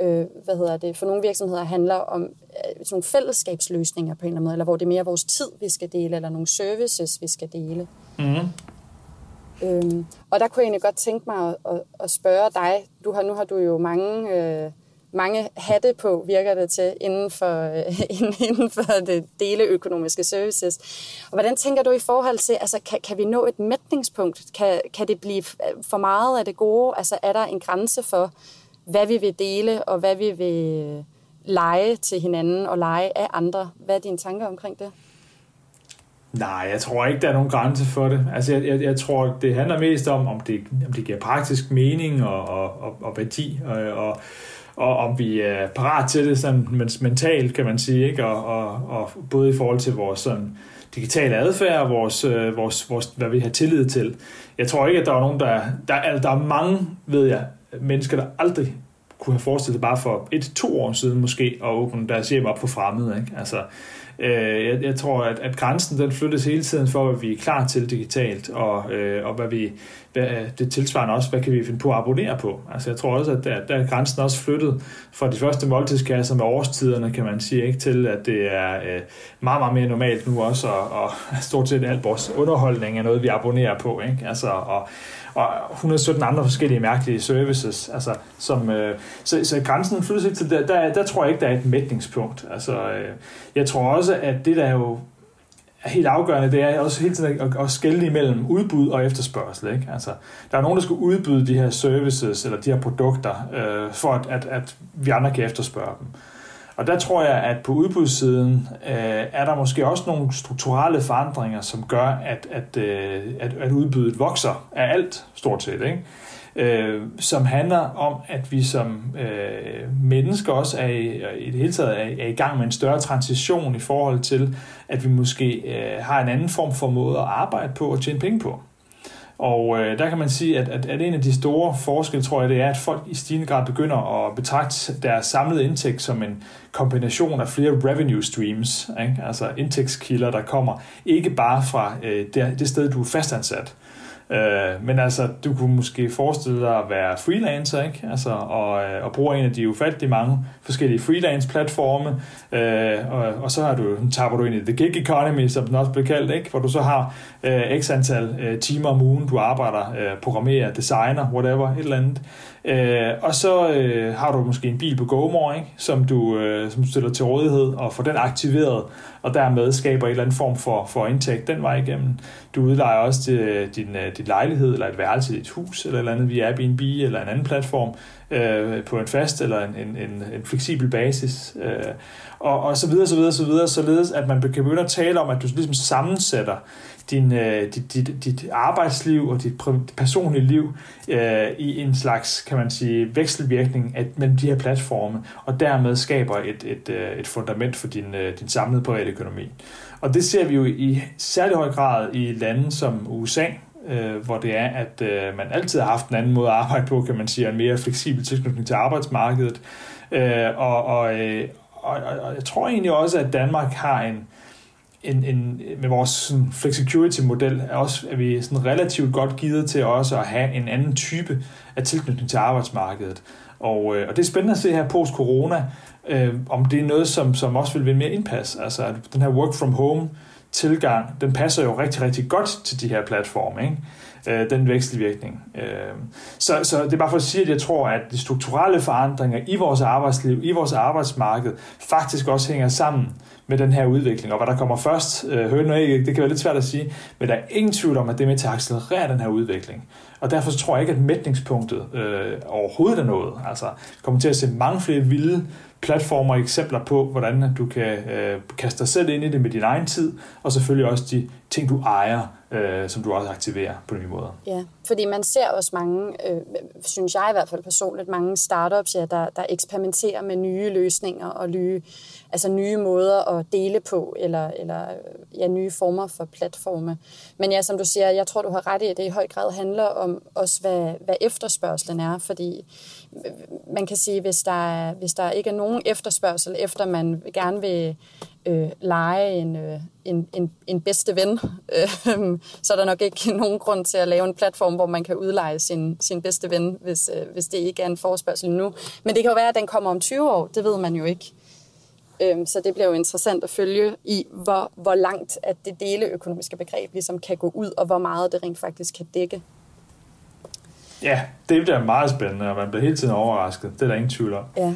øh, hvad hedder det, for nogle virksomheder handler om øh, sådan nogle fællesskabsløsninger på en eller anden måde, eller hvor det er mere vores tid, vi skal dele, eller nogle services, vi skal dele. Mm. Øhm, og der kunne jeg egentlig godt tænke mig at, at, at spørge dig, du har, nu har du jo mange... Øh, mange hatte på, virker det til, inden for, øh, inden for det deleøkonomiske services. Og hvordan tænker du i forhold til, altså kan, kan vi nå et mætningspunkt? Kan, kan det blive for meget af det gode? Altså er der en grænse for, hvad vi vil dele, og hvad vi vil øh, lege til hinanden og lege af andre? Hvad er dine tanker omkring det? Nej, jeg tror ikke, der er nogen grænse for det. Altså, jeg, jeg, jeg tror, det handler mest om, om det, om det giver praktisk mening og, og, og, og værdi, og, og og om vi er parat til det sådan mentalt, kan man sige, ikke? Og, og, og både i forhold til vores sådan, digitale adfærd og vores, øh, vores, vores, hvad vi har tillid til. Jeg tror ikke, at der er nogen, der... Der, er, der er mange, ved jeg, mennesker, der aldrig kunne have forestillet sig bare for et-to år siden måske at åbne deres hjem op for fremmede. Ikke? Altså, Øh, jeg, jeg tror, at, at grænsen den flyttes hele tiden for, hvad vi er klar til digitalt, og, øh, og hvad vi, det tilsvarende også, hvad kan vi finde på at abonnere på. Altså jeg tror også, at der, der er grænsen også flyttet fra de første måltidskasser med årstiderne, kan man sige, ikke til at det er øh, meget, meget mere normalt nu også, og, og stort set alt vores underholdning er noget, vi abonnerer på. Ikke? Altså, og, og 117 andre forskellige mærkelige services. Altså, som, øh, så, så grænsen flyttes ikke til der, der, der tror jeg ikke, der er et mætningspunkt. Altså, øh, jeg tror også, at det der er jo er helt afgørende, det er også hele tiden at, at skælde imellem udbud og efterspørgsel. Ikke? Altså, der er nogen, der skal udbyde de her services eller de her produkter, øh, for at, at, at vi andre kan efterspørge dem. Og der tror jeg, at på udbudssiden øh, er der måske også nogle strukturelle forandringer, som gør, at, at, øh, at, at udbuddet vokser af alt, stort set. Ikke? Øh, som handler om, at vi som øh, mennesker også er i, i det hele taget er, er i gang med en større transition i forhold til, at vi måske øh, har en anden form for måde at arbejde på og tjene penge på. Og øh, der kan man sige, at, at, at en af de store forskelle, tror jeg, det er, at folk i stigende grad begynder at betragte deres samlede indtægt som en kombination af flere revenue streams, ikke? altså indtægtskilder, der kommer ikke bare fra øh, det, det sted, du er fastansat, Øh, men altså, du kunne måske forestille dig at være freelancer, ikke? Altså, og, øh, og bruge en af de ufattelig mange forskellige freelance-platforme, øh, og, og så har du, taber du ind i the gig economy, som den også bliver kaldt, ikke? Hvor du så har øh, x antal øh, timer om ugen, du arbejder, øh, programmerer, designer, whatever, et eller andet. Øh, og så øh, har du måske en bil på GoMore, ikke? Som, du, øh, som du stiller til rådighed og får den aktiveret, og dermed skaber en eller anden form for, for indtægt den vej igennem. Du udlejer også til øh, din, øh, din lejlighed eller et værelse i dit hus eller et eller andet via Airbnb eller en anden platform øh, på en fast eller en, en, en, en fleksibel basis. Øh, og, og så videre, så videre, så videre, således at man kan begynde at tale om, at du ligesom sammensætter din, øh, dit, dit, dit arbejdsliv og dit personlige liv øh, i en slags, kan man sige, vekselvirkning af, mellem de her platforme, og dermed skaber et, et, øh, et fundament for din, øh, din samlede private økonomi. Og det ser vi jo i særlig høj grad i lande som USA, øh, hvor det er, at øh, man altid har haft en anden måde at arbejde på, kan man sige, en mere fleksibel tilknytning til arbejdsmarkedet. Øh, og, og, øh, og, og jeg tror egentlig også, at Danmark har en, en, en, med vores sådan, flexicurity-model er, også, er vi sådan relativt godt givet til også at have en anden type af tilknytning til arbejdsmarkedet. Og, øh, og det er spændende at se her post-corona, øh, om det er noget, som, som også vil være mere indpas. Altså den her work from home tilgang, den passer jo rigtig, rigtig godt til de her platforme, ikke? Øh, den vekselvirkning. Øh, så, så det er bare for at sige, at jeg tror, at de strukturelle forandringer i vores arbejdsliv, i vores arbejdsmarked, faktisk også hænger sammen med den her udvikling. Og hvad der kommer først, øh, hører ikke, det kan være lidt svært at sige, men der er ingen tvivl om, at det er med til at accelerere den her udvikling. Og derfor tror jeg ikke, at mætningspunktet øh, overhovedet er noget. Altså, kommer til at se mange flere vilde platformer og eksempler på, hvordan du kan øh, kaste dig selv ind i det med din egen tid, og selvfølgelig også de ting, du ejer, øh, som du også aktiverer på nye måder. Ja, fordi man ser også mange, øh, synes jeg i hvert fald personligt, mange startups, ja, der, der eksperimenterer med nye løsninger og nye, altså nye måder at dele på, eller, eller ja, nye former for platforme. Men ja, som du siger, jeg tror, du har ret i, at det i høj grad handler om også, hvad, hvad efterspørgselen er, fordi man kan sige, hvis der, hvis der ikke er nogen efterspørgsel efter, man gerne vil øh, lege en, øh, en, en, en bedste ven, øh, så er der nok ikke nogen grund til at lave en platform, hvor man kan udleje sin, sin bedste ven, hvis, øh, hvis det ikke er en forspørgsel nu. Men det kan jo være, at den kommer om 20 år, det ved man jo ikke. Øh, så det bliver jo interessant at følge i, hvor, hvor langt at det deleøkonomiske begreb ligesom kan gå ud, og hvor meget det rent faktisk kan dække. Ja, det bliver meget spændende, og man bliver hele tiden overrasket. Det er der ingen tvivl om. Ja.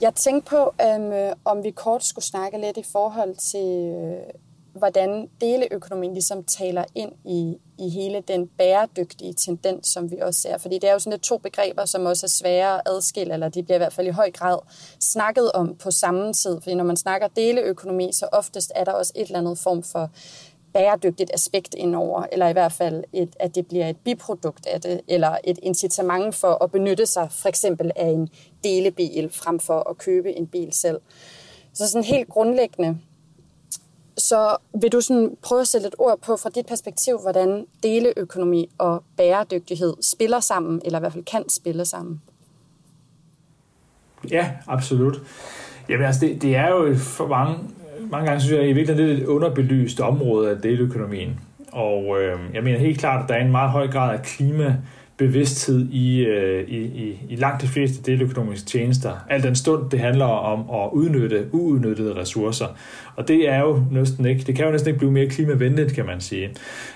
Jeg tænkte på, øhm, øh, om vi kort skulle snakke lidt i forhold til, øh, hvordan deleøkonomien ligesom taler ind i, i hele den bæredygtige tendens, som vi også ser. Fordi det er jo sådan lidt to begreber, som også er svære at adskille, eller de bliver i hvert fald i høj grad snakket om på samme tid. Fordi når man snakker deleøkonomi, så oftest er der også et eller andet form for bæredygtigt aspekt indover, eller i hvert fald, et, at det bliver et biprodukt af det, eller et incitament for at benytte sig for eksempel af en delebil, frem for at købe en bil selv. Så sådan helt grundlæggende, så vil du sådan prøve at sætte et ord på fra dit perspektiv, hvordan deleøkonomi og bæredygtighed spiller sammen, eller i hvert fald kan spille sammen? Ja, absolut. Jamen altså, det, det er jo for mange mange gange synes jeg, at i virkeligheden det er et underbelyst område af deleøkonomien. Og øh, jeg mener helt klart, at der er en meget høj grad af klima bevidsthed i, øh, i, i, i langt de fleste deløkonomiske tjenester. Al den stund, det handler om at udnytte uudnyttede ressourcer. Og det er jo næsten ikke, det kan jo næsten ikke blive mere klimavenligt, kan man sige.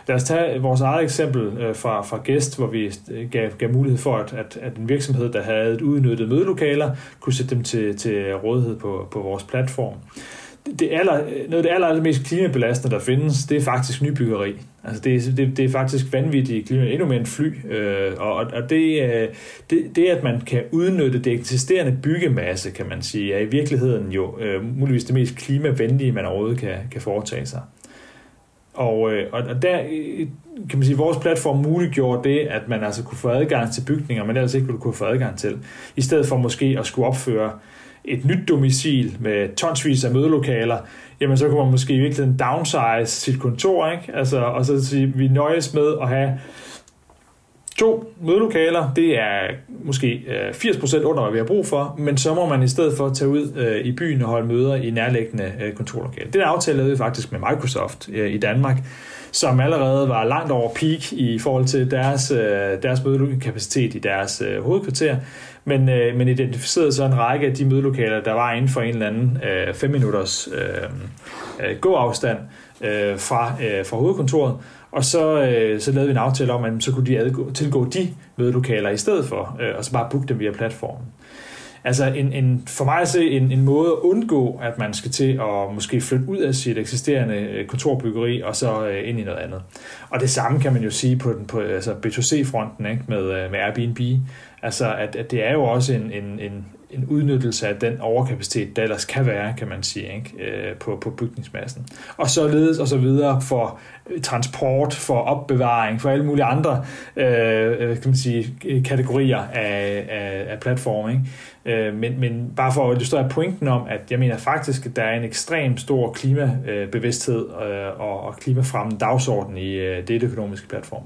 Lad os tage vores eget eksempel øh, fra, fra Gæst, hvor vi øh, gav, gav mulighed for, at, at, at en virksomhed, der havde et udnyttet mødelokaler, kunne sætte dem til, til rådighed på, på vores platform det aller, noget af det aller, aller mest klimabelastende, der findes, det er faktisk nybyggeri. Altså det, det, det er faktisk vanvittigt klima, endnu mere end fly. Øh, og og det, øh, det, det, at man kan udnytte det eksisterende byggemasse, kan man sige, er i virkeligheden jo øh, muligvis det mest klimavenlige, man overhovedet kan, kan foretage sig. Og, øh, og der øh, kan man sige, vores platform muliggjorde det, at man altså kunne få adgang til bygninger, man ellers ikke ville kunne få adgang til, i stedet for måske at skulle opføre et nyt domicil med tonsvis af mødelokaler, jamen så kunne man måske i virkeligheden downsize sit kontor, ikke? Altså, og så sige, vi nøjes med at have to mødelokaler, det er måske øh, 80% under, hvad vi har brug for, men så må man i stedet for tage ud øh, i byen og holde møder i nærliggende øh, kontorlokaler. Det aftale lavede vi faktisk med Microsoft i Danmark, som allerede var langt over peak i forhold til deres, deres mødekapacitet i deres hovedkvarter men, øh, men identificerede så en række af de mødelokaler, der var inden for en eller anden 5 øh, minutters øh, øh, gåafstand øh, fra, øh, fra hovedkontoret, og så, øh, så lavede vi en aftale om, at så kunne de adgå, tilgå de mødelokaler i stedet for, øh, og så bare booke dem via platformen. Altså en, en, for mig at se en, en måde at undgå, at man skal til at måske flytte ud af sit eksisterende øh, kontorbyggeri og så øh, ind i noget andet. Og det samme kan man jo sige på, den, på altså B2C-fronten ikke, med, øh, med Airbnb. Altså at, at det er jo også en, en, en, en udnyttelse af den overkapacitet, der ellers kan være, kan man sige, ikke? Øh, på, på bygningsmassen. Og således og så videre for transport, for opbevaring, for alle mulige andre øh, øh, kan man sige, kategorier af, af, af platform. Ikke? Øh, men, men bare for at illustrere pointen om, at jeg mener faktisk, at der er en ekstrem stor klimabevidsthed øh, og, og klimafremmende dagsorden i øh, det økonomiske platform.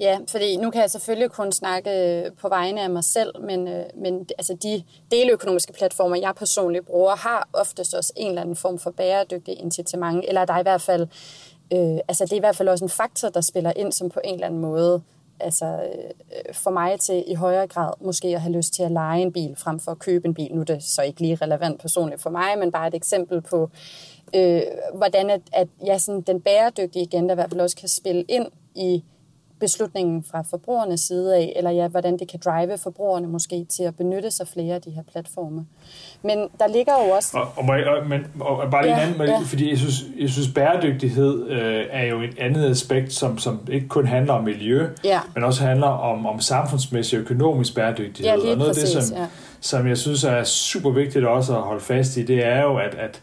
Ja, fordi nu kan jeg selvfølgelig kun snakke øh, på vegne af mig selv, men, øh, men altså de deleøkonomiske platformer, jeg personligt bruger, har oftest også en eller anden form for bæredygtig incitament, eller der er i hvert fald, øh, altså det er i hvert fald også en faktor, der spiller ind, som på en eller anden måde altså, øh, for mig til i højere grad måske at have lyst til at lege en bil frem for at købe en bil. Nu er det så ikke lige relevant personligt for mig, men bare et eksempel på, øh, hvordan at, at ja, sådan, den bæredygtige agenda i hvert fald også kan spille ind i beslutningen fra forbrugernes side af, eller ja, hvordan det kan drive forbrugerne måske til at benytte sig flere af de her platforme. Men der ligger jo også... Og, og, og, men, og bare lige ja, en anden, ja. fordi jeg synes, jeg synes bæredygtighed øh, er jo et andet aspekt, som, som ikke kun handler om miljø, ja. men også handler om, om samfundsmæssig og økonomisk bæredygtighed. Ja, og noget præcis, af det, som, ja. som jeg synes er super vigtigt også at holde fast i, det er jo, at, at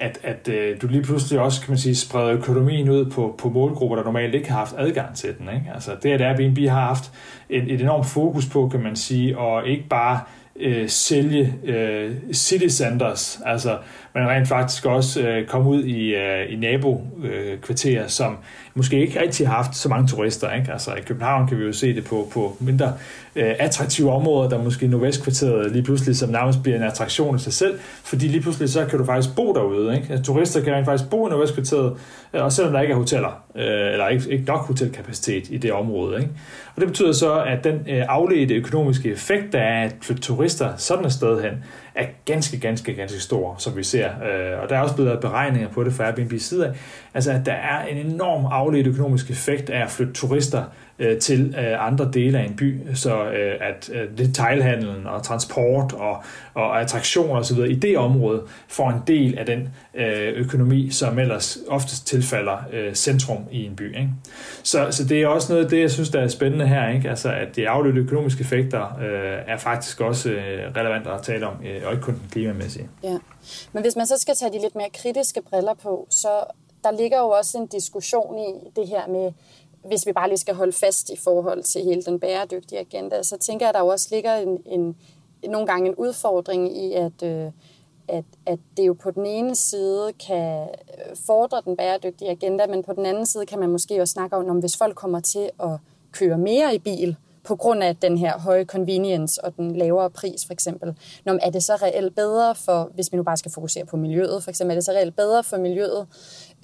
at, at øh, du lige pludselig også, kan man sige, spreder økonomien ud på, på målgrupper, der normalt ikke har haft adgang til den. Ikke? Altså det, at Airbnb har haft et, et enormt fokus på, kan man sige, og ikke bare øh, sælge øh, city centers, altså men rent faktisk også øh, komme ud i, øh, i nabokvarterer, øh, som måske ikke rigtig har haft så mange turister. Ikke? Altså i København kan vi jo se det på, på mindre øh, attraktive områder, der måske Nordvestkvarteret lige pludselig som nærmest bliver en attraktion i sig selv, fordi lige pludselig så kan du faktisk bo derude. Ikke? Altså, turister kan faktisk bo i Nordvestkvarteret, øh, og selvom der ikke er hoteller, øh, eller ikke, ikke nok hotelkapacitet i det område. Ikke? Og det betyder så, at den øh, afledte økonomiske effekt, der er at flytte turister sådan et sted hen, er ganske, ganske, ganske stor, som vi ser. Øh, og der er også blevet beregninger på det fra Airbnb side af, altså at der er en enorm afledt økonomisk effekt af at flytte turister øh, til øh, andre dele af en by, så øh, at øh, detailhandlen og transport og, og attraktioner osv. i det område får en del af den øh, økonomi, som ellers oftest tilfalder øh, centrum i en by. Ikke? Så, så det er også noget af det, jeg synes, der er spændende her, ikke? Altså, at de afledte økonomiske effekter øh, er faktisk også øh, relevant at tale om, øh, og ikke kun klimamæssige. Ja. Men hvis man så skal tage de lidt mere kritiske briller på, så der ligger jo også en diskussion i det her med, hvis vi bare lige skal holde fast i forhold til hele den bæredygtige agenda, så tænker jeg, at der også ligger en, en, nogle gange en udfordring i, at, øh, at, at det jo på den ene side kan øh, fordre den bæredygtige agenda, men på den anden side kan man måske også snakke om, om hvis folk kommer til at køre mere i bil, på grund af den her høje convenience og den lavere pris for eksempel. Nå, er det så reelt bedre for, hvis vi nu bare skal fokusere på miljøet for eksempel, er det så reelt bedre for miljøet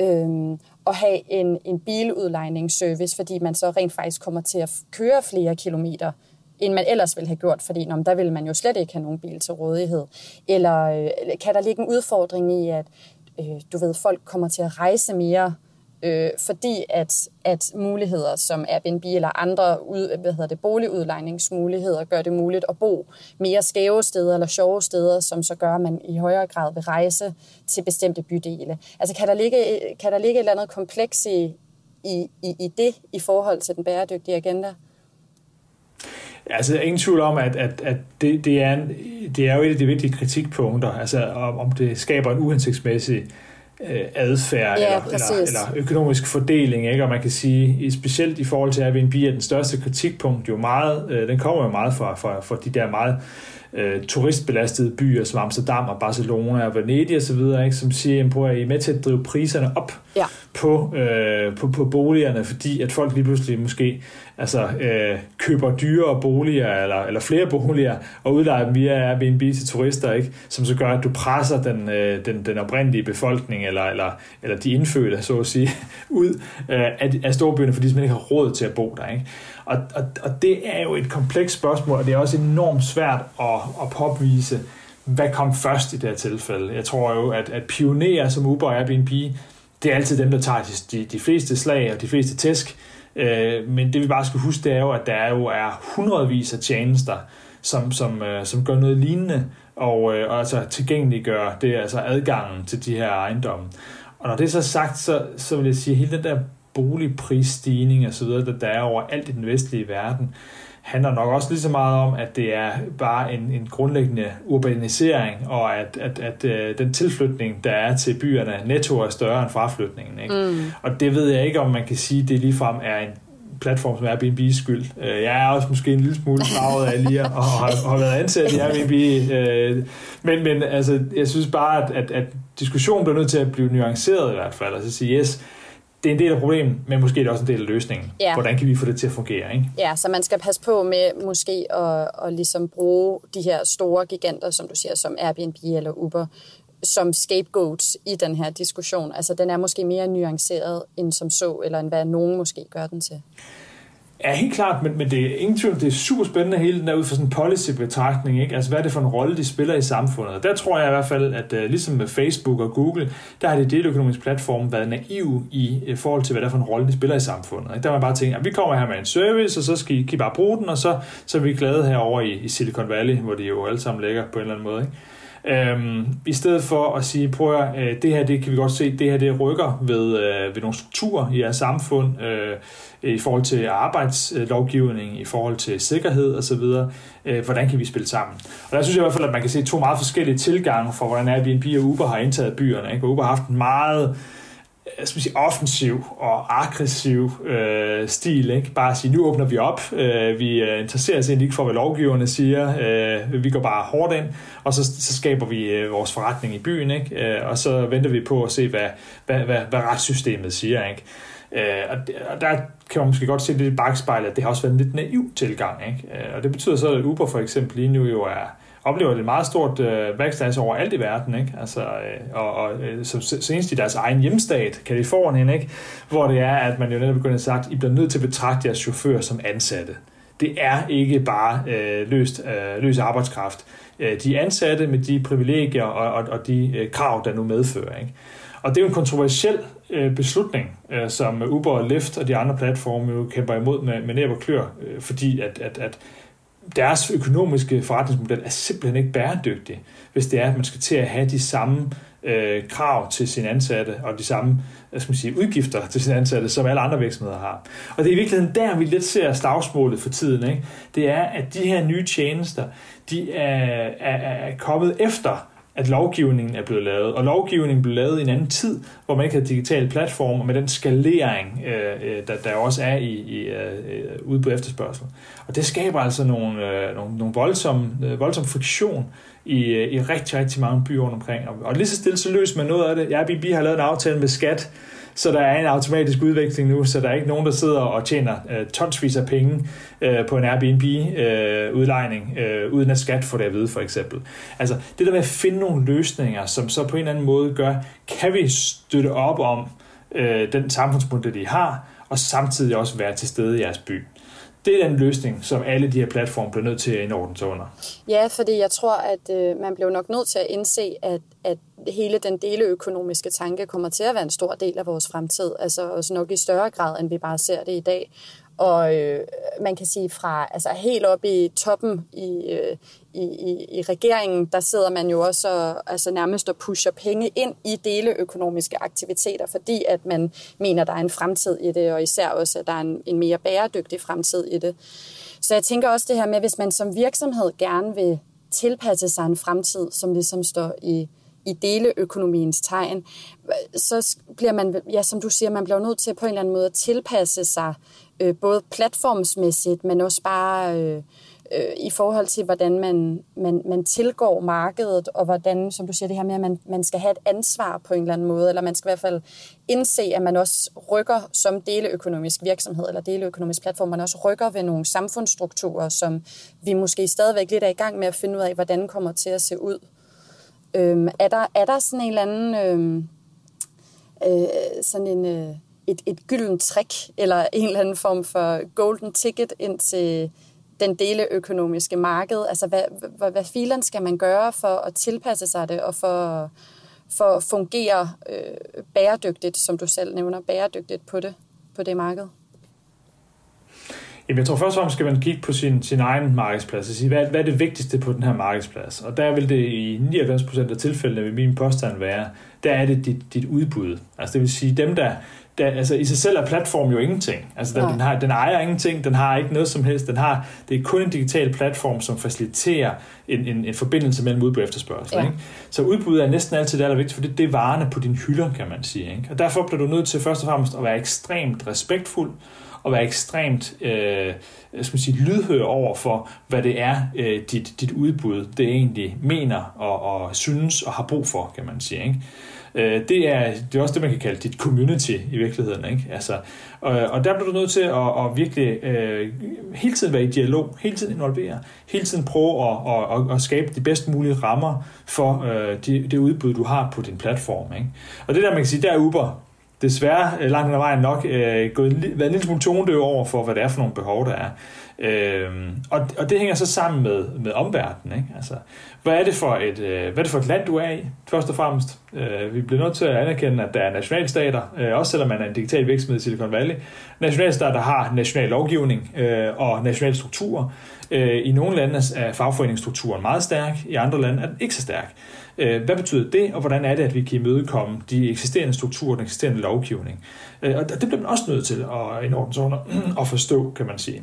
øh, at have en, en biludlejningsservice, fordi man så rent faktisk kommer til at køre flere kilometer, end man ellers ville have gjort, fordi nå, der ville man jo slet ikke have nogen bil til rådighed. Eller øh, kan der ligge en udfordring i, at øh, du ved, folk kommer til at rejse mere, øh, fordi at, at muligheder som Airbnb eller andre ud, hvad hedder det, boligudlejningsmuligheder gør det muligt at bo mere skæve steder eller sjove steder, som så gør, at man i højere grad vil rejse til bestemte bydele. Altså kan der ligge, kan der ligge et eller andet kompleks i, i, i, i det i forhold til den bæredygtige agenda? Altså, er ingen tvivl om, at, at, at det, det, er en, det er jo et af de vigtige kritikpunkter, altså om, om det skaber en uhensigtsmæssig øh, adfærd ja, eller, eller, eller økonomisk fordeling, ikke? og man kan sige, specielt i forhold til Airbnb, er den største kritikpunkt jo meget, øh, den kommer jo meget fra, fra, fra de der meget øh, turistbelastede byer som Amsterdam og Barcelona og Venedig osv., ikke, som siger, at I er med til at drive priserne op ja. på, øh, på, på boligerne, fordi at folk lige pludselig måske altså, øh, køber dyrere boliger eller, eller flere boliger og udlejer dem via Airbnb til turister, ikke? som så gør, at du presser den, øh, den, den oprindelige befolkning eller, eller, eller de indfødte, så at sige, ud øh, af, af storbyerne, fordi de simpelthen ikke har råd til at bo der. Ikke? Og, og, og det er jo et komplekst spørgsmål, og det er også enormt svært at, at påvise, hvad kom først i det her tilfælde. Jeg tror jo, at, at pionerer som Uber og Airbnb, det er altid dem, der tager de, de fleste slag og de fleste tæsk. Øh, men det vi bare skal huske, det er jo, at der jo er hundredvis af tjenester, som, som, øh, som gør noget lignende, og, øh, og altså tilgængeliggør det, altså adgangen til de her ejendomme. Og når det er så sagt, så, så vil jeg sige, at hele den der boligprisstigning og så videre, der, der er over alt i den vestlige verden, handler nok også lige så meget om, at det er bare en, en grundlæggende urbanisering, og at, at, at, øh, den tilflytning, der er til byerne, netto er større end fraflytningen. Ikke? Mm. Og det ved jeg ikke, om man kan sige, at det ligefrem er en platform som Airbnb's skyld. Øh, jeg er også måske en lille smule farvet af lige at have, have været ansat i Airbnb. Øh, men, men altså, jeg synes bare, at, at, at diskussionen bliver nødt til at blive nuanceret i hvert fald. Altså sige, yes, det er en del af problemet, men måske er det også en del af løsningen. Ja. Hvordan kan vi få det til at fungere? Ikke? Ja, så man skal passe på med måske at, at ligesom bruge de her store giganter, som du siger, som Airbnb eller Uber, som scapegoats i den her diskussion. Altså den er måske mere nuanceret end som så, eller end hvad nogen måske gør den til. Ja, helt klart, men, men det er ingen tvivl, det er super spændende hele den der ud fra sådan en policy-betragtning, ikke? Altså, hvad er det for en rolle, de spiller i samfundet? Der tror jeg i hvert fald, at uh, ligesom med Facebook og Google, der har det deløkonomiske platform været naiv i uh, forhold til, hvad det er for en rolle, de spiller i samfundet. Ikke? Der har man bare tænkt, at vi kommer her med en service, og så skal I, kan I bare bruge den, og så, så er vi glade herovre i, i Silicon Valley, hvor de jo alle sammen ligger på en eller anden måde, ikke? Øhm, I stedet for at sige, prøv at øh, det her det kan vi godt se, det her det rykker ved, øh, ved nogle strukturer i jeres samfund, øh, i forhold til arbejdslovgivning, i forhold til sikkerhed osv., øh, hvordan kan vi spille sammen? Og der synes jeg i hvert fald, at man kan se to meget forskellige tilgange for, hvordan Airbnb og Uber har indtaget byerne. Ikke? Uber har haft en meget skal sige, offensiv og aggressiv øh, stil. Ikke? Bare at sige, nu åbner vi op, øh, vi øh, interesserer os ikke for, hvad lovgiverne siger, øh, vi går bare hårdt ind, og så, så skaber vi øh, vores forretning i byen, ikke? Øh, og så venter vi på at se, hvad, hvad, hvad, hvad retssystemet siger. Ikke? Øh, og der kan man måske godt se lidt i bagspejlet, at det har også været en lidt naiv tilgang. Ikke? Øh, og det betyder så, at Uber for eksempel lige nu jo er oplever et meget stort øh, backslash over alt i verden, ikke? Altså, øh, og, og øh, senest i deres egen hjemstat, Kalifornien, ikke? Hvor det er, at man jo netop begynder at sagt, I bliver nødt til at betragte jeres chauffør som ansatte. Det er ikke bare øh, løst, øh, løs arbejdskraft. Øh, de er ansatte med de privilegier og, og, og de øh, krav, der nu medfører, ikke? Og det er jo en kontroversiel øh, beslutning, øh, som Uber og Lyft og de andre platforme jo kæmper imod med, med næb og klør, øh, fordi at, at, at deres økonomiske forretningsmodel er simpelthen ikke bæredygtig, hvis det er, at man skal til at have de samme øh, krav til sine ansatte og de samme hvad skal man sige, udgifter til sine ansatte, som alle andre virksomheder har. Og det er i virkeligheden der, vi lidt ser slagsmålet for tiden. Ikke? Det er, at de her nye tjenester, de er, er, er kommet efter at lovgivningen er blevet lavet. Og lovgivningen blev lavet i en anden tid, hvor man ikke havde digitale platforme, og med den skalering, øh, øh, der, der også er i, i øh, øh, ude på efterspørgsel. Og det skaber altså nogle, øh, nogle, nogle voldsom, øh, voldsom friktion i, øh, i rigtig, rigtig mange byer rundt omkring. Og, og lige så stille så løser man noget af det. Airbnb har lavet en aftale med skat, så der er en automatisk udveksling nu, så der er ikke nogen, der sidder og tjener øh, tonsvis af penge øh, på en Airbnb-udlejning, øh, øh, uden at skat får det at vide, for eksempel. Altså, det der med at finde nogle løsninger, som så på en eller anden måde gør, kan vi støtte op om øh, den samfundsmodel, de har, og samtidig også være til stede i jeres by det er den løsning, som alle de her platforme bliver nødt til at indordne sig under. Ja, fordi jeg tror, at øh, man bliver nok nødt til at indse, at, at hele den deleøkonomiske tanke kommer til at være en stor del af vores fremtid. Altså også nok i større grad, end vi bare ser det i dag. Og øh, man kan sige fra altså helt op i toppen i, øh, i, i, i regeringen, der sidder man jo også og, altså nærmest og pusher penge ind i deleøkonomiske aktiviteter, fordi at man mener, der er en fremtid i det, og især også, at der er en, en mere bæredygtig fremtid i det. Så jeg tænker også det her med, hvis man som virksomhed gerne vil tilpasse sig en fremtid, som ligesom står i, i deleøkonomiens tegn, så bliver man, ja, som du siger, man bliver nødt til på en eller anden måde at tilpasse sig øh, både platformsmæssigt, men også bare øh, øh, i forhold til, hvordan man, man, man tilgår markedet, og hvordan, som du siger, det her med, at man, man skal have et ansvar på en eller anden måde, eller man skal i hvert fald indse, at man også rykker som deleøkonomisk virksomhed, eller deleøkonomisk platform, man også rykker ved nogle samfundsstrukturer, som vi måske stadigvæk lidt er i gang med at finde ud af, hvordan kommer til at se ud. Øhm, er, der, er der sådan en eller anden... Øhm, øh, sådan en... Øh, et, et gyldent trick, eller en eller anden form for golden ticket ind til den deleøkonomiske marked? Altså, hvad, hvad, hvad filen skal man gøre for at tilpasse sig det, og for, for at fungere øh, bæredygtigt, som du selv nævner, bæredygtigt på det, på det marked? Jamen, jeg tror først og fremmest skal man kigge på sin, sin egen markedsplads og sige, hvad, hvad er det vigtigste på den her markedsplads? Og der vil det i 99% af tilfældene vil min påstand være, der er det dit, dit udbud. Altså det vil sige, dem der, der, altså i sig selv er platform jo ingenting. Altså den, den, har, den ejer ingenting, den har ikke noget som helst. Den har, det er kun en digital platform, som faciliterer en, en, en forbindelse mellem udbud og efterspørgsel. Ja. Ikke? Så udbud er næsten altid det allervigtigste, for det, det er varerne på dine hylder, kan man sige. Ikke? Og derfor bliver du nødt til først og fremmest at være ekstremt respektfuld, og være ekstremt øh, skal man sige, lydhør over for, hvad det er, øh, dit, dit udbud det egentlig mener og, og synes og har brug for, kan man sige. Ikke? Øh, det, er, det er også det, man kan kalde dit community i virkeligheden. Ikke? Altså, og, og der bliver du nødt til at, at virkelig øh, hele tiden være i dialog, hele tiden involvere, hele tiden prøve at, at, at, at skabe de bedst mulige rammer for øh, de, det udbud, du har på din platform. Ikke? Og det der, man kan sige, der er Uber desværre øh, langt langt ad vejen nok øh, gået, været en lille smule tonedøv over for, hvad det er for nogle behov, der er. Øhm, og, og det hænger så sammen med, med omverdenen. Ikke? Altså, hvad, er det for et, øh, hvad er det for et land, du er i, først og fremmest? Øh, vi bliver nødt til at anerkende, at der er nationalstater, øh, også selvom man er en digital virksomhed i Silicon Valley. Nationalstater har national lovgivning øh, og nationale strukturer. Øh, I nogle lande er fagforeningsstrukturen meget stærk, i andre lande er den ikke så stærk. Øh, hvad betyder det, og hvordan er det, at vi kan imødekomme de eksisterende strukturer, den eksisterende lovgivning? Øh, og det bliver man også nødt til at, i under at forstå, kan man sige.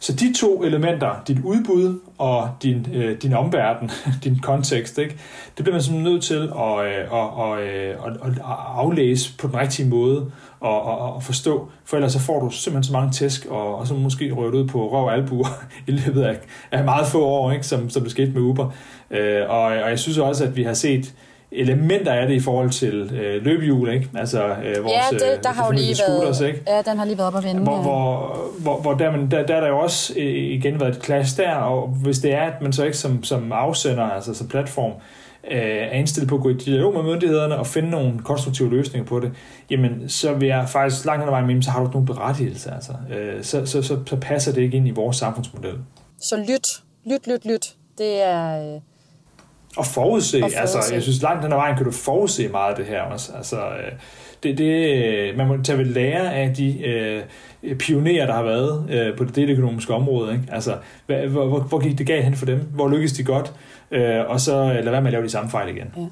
Så de to elementer, dit udbud og din, øh, din omverden, din kontekst, ikke, det bliver man simpelthen nødt til at, øh, at, at, at, at aflæse på den rigtige måde og, og, og forstå, for ellers så får du simpelthen så mange tæsk, og, og så måske røvet ud på røv og albuer i løbet af, af meget få år, ikke, som, som det skete med Uber. Øh, og, og jeg synes også, at vi har set elementer af det i forhold til øh, løbehjul, ikke? Altså øh, vores ja, det, der øh, har jo lige scooters, været, ikke? Ja, den har lige været op at vende. Hvor, ja. hvor, hvor, hvor der, men der, der er der jo også øh, igen været et clash der, og hvis det er, at man så ikke som, som afsender, altså som platform, øh, er indstillet på at gå i dialog med myndighederne og finde nogle konstruktive løsninger på det, jamen så vil jeg faktisk langt hen ad vejen med, så har du ikke nogen berettigelse. Altså. Øh, så, så, så, så passer det ikke ind i vores samfundsmodel. Så lyt, lyt, lyt, lyt. Det er... Øh og forudse, og forudse. altså jeg synes langt ad vejen kan du forudse meget af det her også. Altså, øh, det, det, man må tage ved lære af de øh, pionerer, der har været øh, på det deleøkonomiske område. Ikke? Altså, hvor, hvor, hvor gik det galt hen for dem? Hvor lykkedes de godt? Øh, og så lad være med at lave de samme fejl igen. Ja.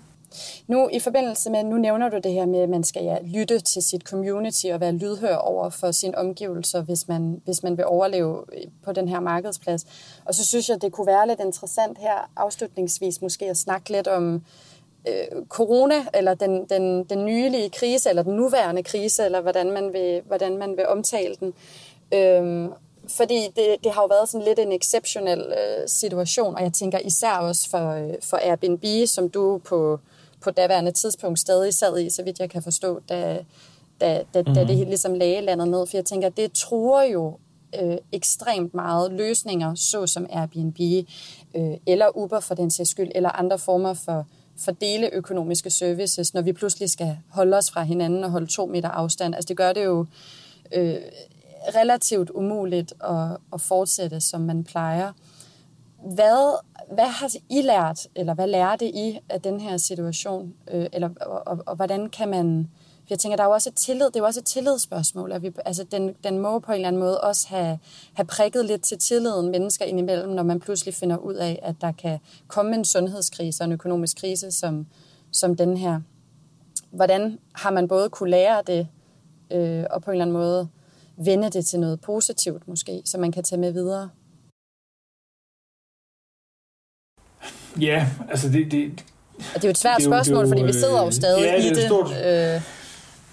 Nu i forbindelse med, nu nævner du det her med, at man skal ja, lytte til sit community og være lydhør over for sine omgivelser, hvis man, hvis man vil overleve øh, på den her markedsplads. Og så synes jeg, det kunne være lidt interessant her afslutningsvis måske at snakke lidt om øh, corona, eller den, den, den nylige krise, eller den nuværende krise, eller hvordan man vil, hvordan man vil omtale den. Øhm, fordi det, det har jo været sådan lidt en exceptionel øh, situation, og jeg tænker især også for, øh, for Airbnb, som du på på daværende tidspunkt stadig sad i, så vidt jeg kan forstå, da, da, da, mm. da det mhm. ligesom lagde landet ned. For jeg tænker, det tror jo øh, ekstremt meget løsninger, såsom Airbnb øh, eller Uber for den sags skyld, eller andre former for, for deleøkonomiske services, når vi pludselig skal holde os fra hinanden og holde to meter afstand. Altså det gør det jo øh, relativt umuligt at, at fortsætte, som man plejer. Hvad hvad har I lært, eller hvad lærte I af den her situation? Øh, eller, og, og, og hvordan kan man... For jeg tænker, der er jo også et tillid, det er jo også et tillidsspørgsmål. At vi, altså den, den må på en eller anden måde også have, have prikket lidt til tilliden mennesker indimellem, når man pludselig finder ud af, at der kan komme en sundhedskrise og en økonomisk krise som, som den her. Hvordan har man både kunne lære det, øh, og på en eller anden måde vende det til noget positivt måske, så man kan tage med videre? Ja, altså det... det og det er jo et svært det spørgsmål, jo, fordi vi sidder jo øh, stadig ja, det i det. Stort, øh.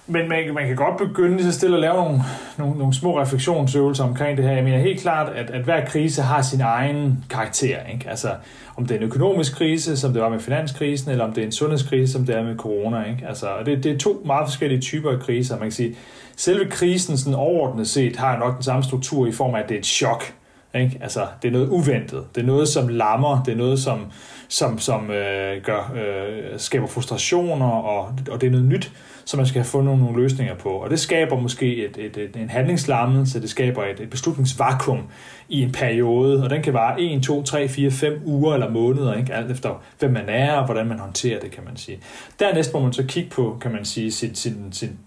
Men man, man kan godt begynde så stille at lave nogle, nogle, nogle små refleksionsøvelser omkring det her. Jeg mener helt klart, at, at hver krise har sin egen karakter. Ikke? Altså, om det er en økonomisk krise, som det var med finanskrisen, eller om det er en sundhedskrise, som det er med corona. Ikke? Altså, det, det er to meget forskellige typer af kriser. Man kan sige, selve krisen sådan overordnet set har nok den samme struktur i form af, at det er et chok. Ikke? Altså, det er noget uventet. Det er noget, som lammer. Det er noget, som, som, som øh, gør, øh, skaber frustrationer, og, og det er noget nyt, som man skal have fundet nogle løsninger på. Og det skaber måske et, et, et, en handlingslammelse, det skaber et, et beslutningsvakuum i en periode, og den kan vare 1, 2, 3, 4, 5 uger eller måneder, ikke? alt efter hvem man er og hvordan man håndterer det, kan man sige. Dernæst må man så kigge på, kan man sige, sit, sin, sin,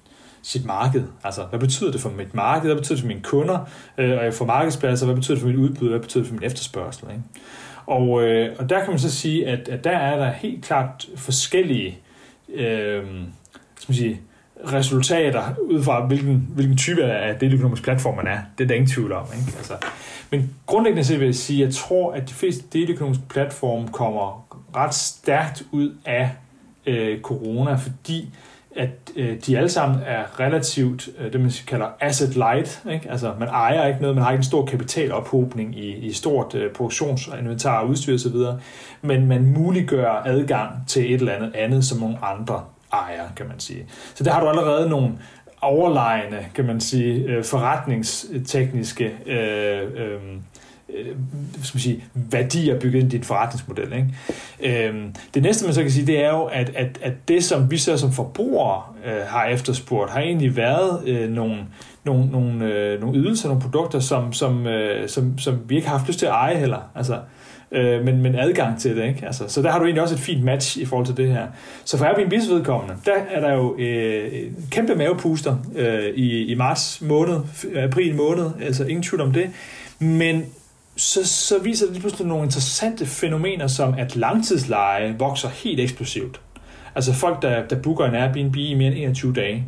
sit marked. Altså, hvad betyder det for mit marked? Hvad betyder det for mine kunder? Øh, og jeg får markedspladser. Hvad betyder det for mit udbud? Hvad betyder det for min efterspørgsel? Ikke? Og, øh, og der kan man så sige, at, at der er der helt klart forskellige øh, skal man sige, resultater ud fra, hvilken, hvilken type af deleøkonomisk platform man er. Det er der ingen tvivl om. Ikke? Altså, men grundlæggende set vil jeg sige, at jeg tror, at de fleste deleøkonomiske platforme kommer ret stærkt ud af øh, corona, fordi at øh, de alle sammen er relativt, øh, det man kalder asset light. Ikke? Altså man ejer ikke noget, man har ikke en stor kapitalophobning i, i stort øh, produktionsinventar, udstyr osv., men man muliggør adgang til et eller andet andet, som nogle andre ejer, kan man sige. Så der har du allerede nogle overlegne, kan man sige, øh, forretningstekniske øh, øh, øh, skal man sige, værdier bygget ind i din forretningsmodel. Ikke? Øh, det næste, man så kan sige, det er jo, at, at, at det, som vi så som forbrugere øh, har efterspurgt, har egentlig været øh, nogle, nogle, nogle, øh, nogle ydelser, nogle produkter, som, som, øh, som, som vi ikke har haft lyst til at eje heller. Altså, øh, men, men adgang til det. Ikke? Altså, så der har du egentlig også et fint match i forhold til det her. Så for Airbnb's vedkommende, der er der jo øh, en kæmpe mavepuster øh, i, i marts måned, april måned, altså ingen tvivl om det. Men så, så viser det lige pludselig nogle interessante fænomener, som at langtidsleje vokser helt eksplosivt. Altså folk, der, der booker en Airbnb i mere end 21 dage.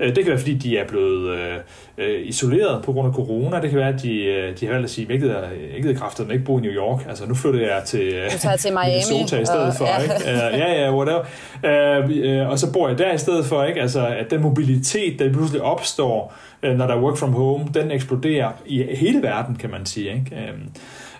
Øh, det kan være, fordi de er blevet øh, øh, isoleret på grund af corona. Det kan være, at de, øh, de har valgt at sige, at jeg gider, jeg gider kræfter, ikke bo i New York. Altså, nu flytter jeg til, øh, til Miami. Minnesota i stedet og, for. Ja. Ikke? Ja, ja, whatever. Uh, og så bor jeg der i stedet for. Ikke? Altså, at den mobilitet, der pludselig opstår, når der er work from home, den eksploderer i hele verden, kan man sige. Ikke?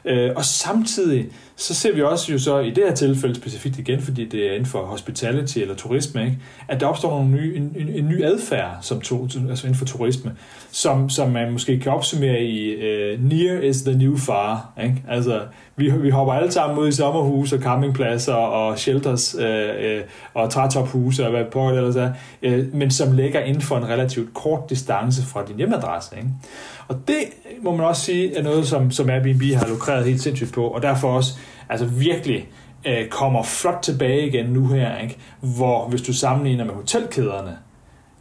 Øh, og samtidig så ser vi også jo så i det her tilfælde specifikt igen, fordi det er inden for hospitality eller turisme, ikke? at der opstår nogle nye, en, en, en ny adfærd som to, altså inden for turisme, som, som man måske kan opsummere i uh, near is the new far. Ikke? Altså, vi, vi hopper alle sammen ud i sommerhuse og campingpladser og shelters øh, øh, og trætophuse og hvad på det ellers er, øh, men som ligger inden for en relativt kort distance fra din hjemadresse. Ikke? Og det må man også sige er noget, som, som Airbnb har lukreret helt sindssygt på, og derfor også altså virkelig øh, kommer flot tilbage igen nu her, ikke? hvor hvis du sammenligner med hotelkæderne,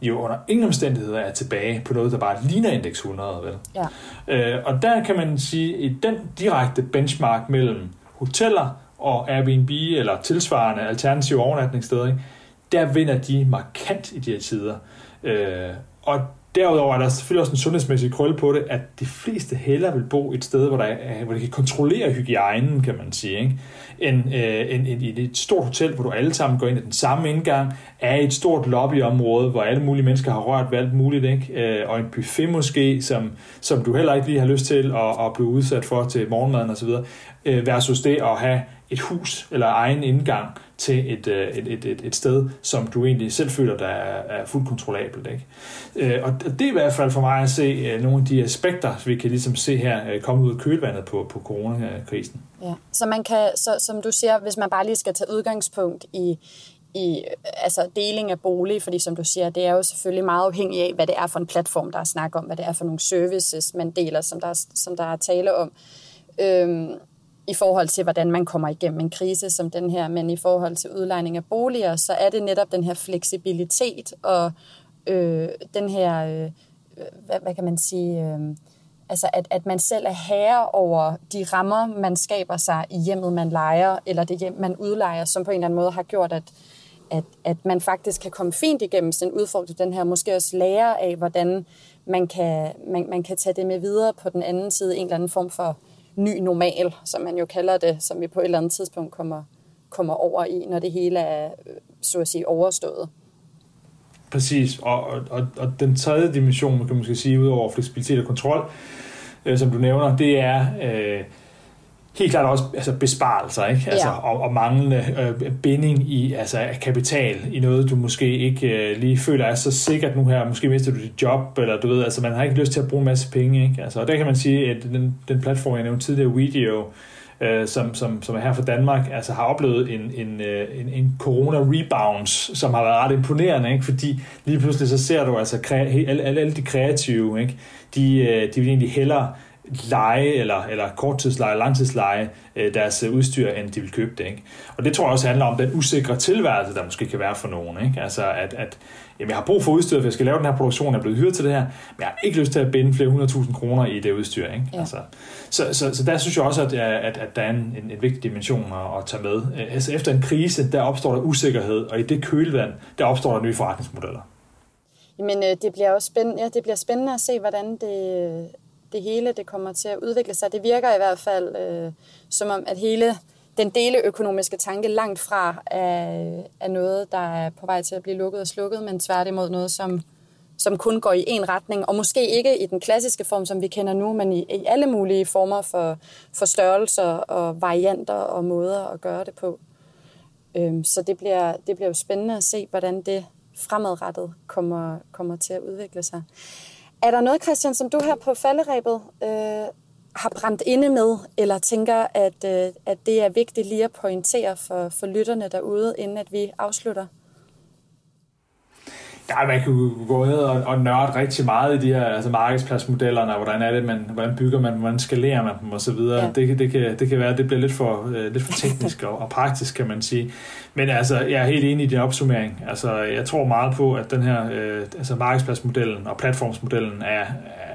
jo under ingen omstændigheder er tilbage på noget, der bare ligner indeks 100. Vel? Ja. Øh, og der kan man sige, at i den direkte benchmark mellem hoteller og Airbnb eller tilsvarende alternative overnatningssteder, ikke? der vinder de markant i de her tider. Øh, og Derudover er der selvfølgelig også en sundhedsmæssig krølle på det, at de fleste hellere vil bo et sted, hvor, der er, hvor de kan kontrollere hygiejnen, kan man sige, ikke? End, øh, end, end i et stort hotel, hvor du alle sammen går ind i den samme indgang, er i et stort lobbyområde, hvor alle mulige mennesker har rørt ved alt muligt, ikke? Øh, og en buffet måske, som, som du heller ikke lige har lyst til at, at blive udsat for til morgenmaden osv., øh, versus det at have et hus eller egen indgang til et, øh, et, et, et, et sted, som du egentlig selv føler, der er, er fuldt kontrollabelt. Ikke? Øh, og det er i hvert fald for mig at se øh, nogle af de aspekter, vi kan ligesom se her komme ud af kølvandet på, på coronakrisen. Ja. Så man kan, så, som du siger, hvis man bare lige skal tage udgangspunkt i, i altså deling af bolig, fordi som du siger, det er jo selvfølgelig meget afhængigt af, hvad det er for en platform, der er snak om, hvad det er for nogle services, man deler, som der, som der er tale om. Øhm, i forhold til, hvordan man kommer igennem en krise som den her, men i forhold til udlejning af boliger, så er det netop den her fleksibilitet og øh, den her, øh, hvad, hvad kan man sige, øh, altså at, at man selv er herre over de rammer, man skaber sig i hjemmet, man leger, eller det hjem, man udlejer, som på en eller anden måde har gjort, at, at, at man faktisk kan komme fint igennem sin udfordring, den her måske også lære af, hvordan man kan, man, man kan tage det med videre på den anden side, en eller anden form for ny normal, som man jo kalder det, som vi på et eller andet tidspunkt kommer, kommer over i, når det hele er, øh, så at sige, overstået. Præcis, og, og, og den tredje dimension, man kan måske sige, udover fleksibilitet og kontrol, øh, som du nævner, det er øh, helt klart også altså besparelser, ikke? Altså, ja. og, og manglende øh, binding i altså kapital i noget, du måske ikke øh, lige føler er så sikkert nu her. Måske mister du dit job, eller du ved, altså man har ikke lyst til at bruge en masse penge, ikke? Altså, og der kan man sige, at den, den platform, jeg nævnte tidligere, Video, øh, som, som, som er her fra Danmark, altså har oplevet en, en, øh, en, en corona-rebounds, som har været ret imponerende, ikke? fordi lige pludselig så ser du altså kre- alle, alle, alle de kreative, ikke? De, øh, de vil egentlig hellere lege eller, eller korttidsleje, langtidsleje øh, deres øh, udstyr, end de vil købe det. Ikke? Og det tror jeg også handler om den usikre tilværelse, der måske kan være for nogen. Ikke? Altså at, at jamen, jeg har brug for udstyr, hvis jeg skal lave den her produktion, jeg er blevet hyret til det her, men jeg har ikke lyst til at binde flere hundrede tusind kroner i det udstyr. Ikke? Ja. Altså, så, så, så der synes jeg også, at, at, at der er en, en, en vigtig dimension at, at tage med. Altså, efter en krise, der opstår der usikkerhed, og i det kølvand, der opstår der nye forretningsmodeller. Men øh, det bliver også spændende, ja, det bliver spændende at se, hvordan det, det hele det kommer til at udvikle sig. Det virker i hvert fald øh, som om, at hele den deleøkonomiske tanke langt fra er, er noget, der er på vej til at blive lukket og slukket, men tværtimod noget, som, som kun går i en retning, og måske ikke i den klassiske form, som vi kender nu, men i, i alle mulige former for, for størrelser og varianter og måder at gøre det på. Øhm, så det bliver, det bliver jo spændende at se, hvordan det fremadrettet kommer, kommer til at udvikle sig. Er der noget, Christian, som du her på falderæbet øh, har brændt inde med, eller tænker, at, øh, at det er vigtigt lige at pointere for, for lytterne derude, inden at vi afslutter? Ja, man kan gå ned og, og nørde rigtig meget i de her altså markedspladsmodellerne, og hvordan er det, man, hvordan bygger man, hvordan skalerer man dem osv. Ja. Det, det, kan, det kan være, at det bliver lidt for, uh, lidt for teknisk og, og praktisk, kan man sige. Men altså, jeg er helt enig i din opsummering. Altså, jeg tror meget på, at den her uh, altså markedspladsmodellen og platformsmodellen er,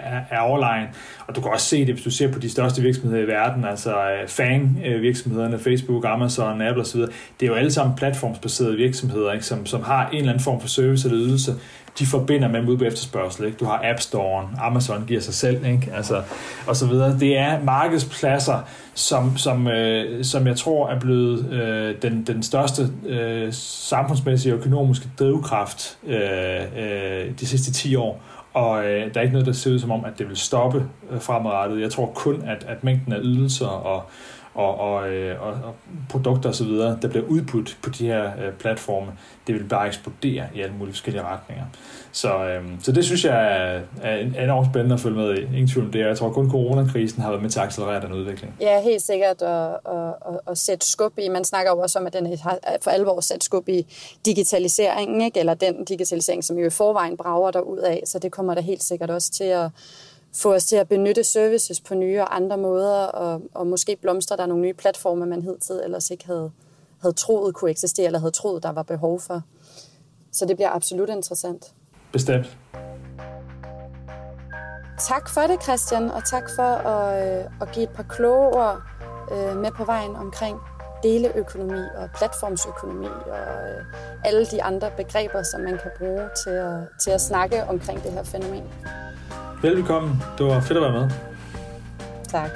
er, er overlegen. Og du kan også se det, hvis du ser på de største virksomheder i verden, altså øh, FANG-virksomhederne, øh, Facebook, Amazon, Apple osv., det er jo alle sammen platformsbaserede virksomheder, ikke, som, som har en eller anden form for service eller ydelse, de forbinder med ud på efterspørgsel. Ikke? Du har App Store, Amazon giver sig selv, ikke? Altså, og så videre. Det er markedspladser, som, som, øh, som jeg tror er blevet øh, den, den største øh, samfundsmæssige og økonomiske drivkraft øh, øh, de sidste 10 år. Og øh, der er ikke noget, der ser ud som om, at det vil stoppe øh, fremadrettet. Jeg tror kun, at, at mængden af ydelser og, og, og, øh, og, og produkter osv., der bliver udbudt på de her øh, platforme, det vil bare eksplodere i alle mulige forskellige retninger. Så, øhm, så det synes jeg er, er enormt spændende at følge med i. Ingen tvivl om det. Jeg tror kun coronakrisen har været med til at accelerere den udvikling. Ja, helt sikkert at, at, at, at sætte skub i. Man snakker jo også om, at den har for alvor sat skub i digitaliseringen, ikke? eller den digitalisering, som jo i forvejen brager der ud af. Så det kommer der helt sikkert også til at, få os til at benytte services på nye og andre måder, og, og måske blomstre der nogle nye platforme, man hidtil ellers ikke havde, havde troet kunne eksistere, eller havde troet, der var behov for. Så det bliver absolut interessant. Bestemt. Tak for det, Christian, og tak for at, øh, at give et par kloge ord øh, med på vejen omkring deleøkonomi og platformsøkonomi og øh, alle de andre begreber, som man kan bruge til at, til at snakke omkring det her fænomen. Velkommen. Det var fedt at være med. Tak.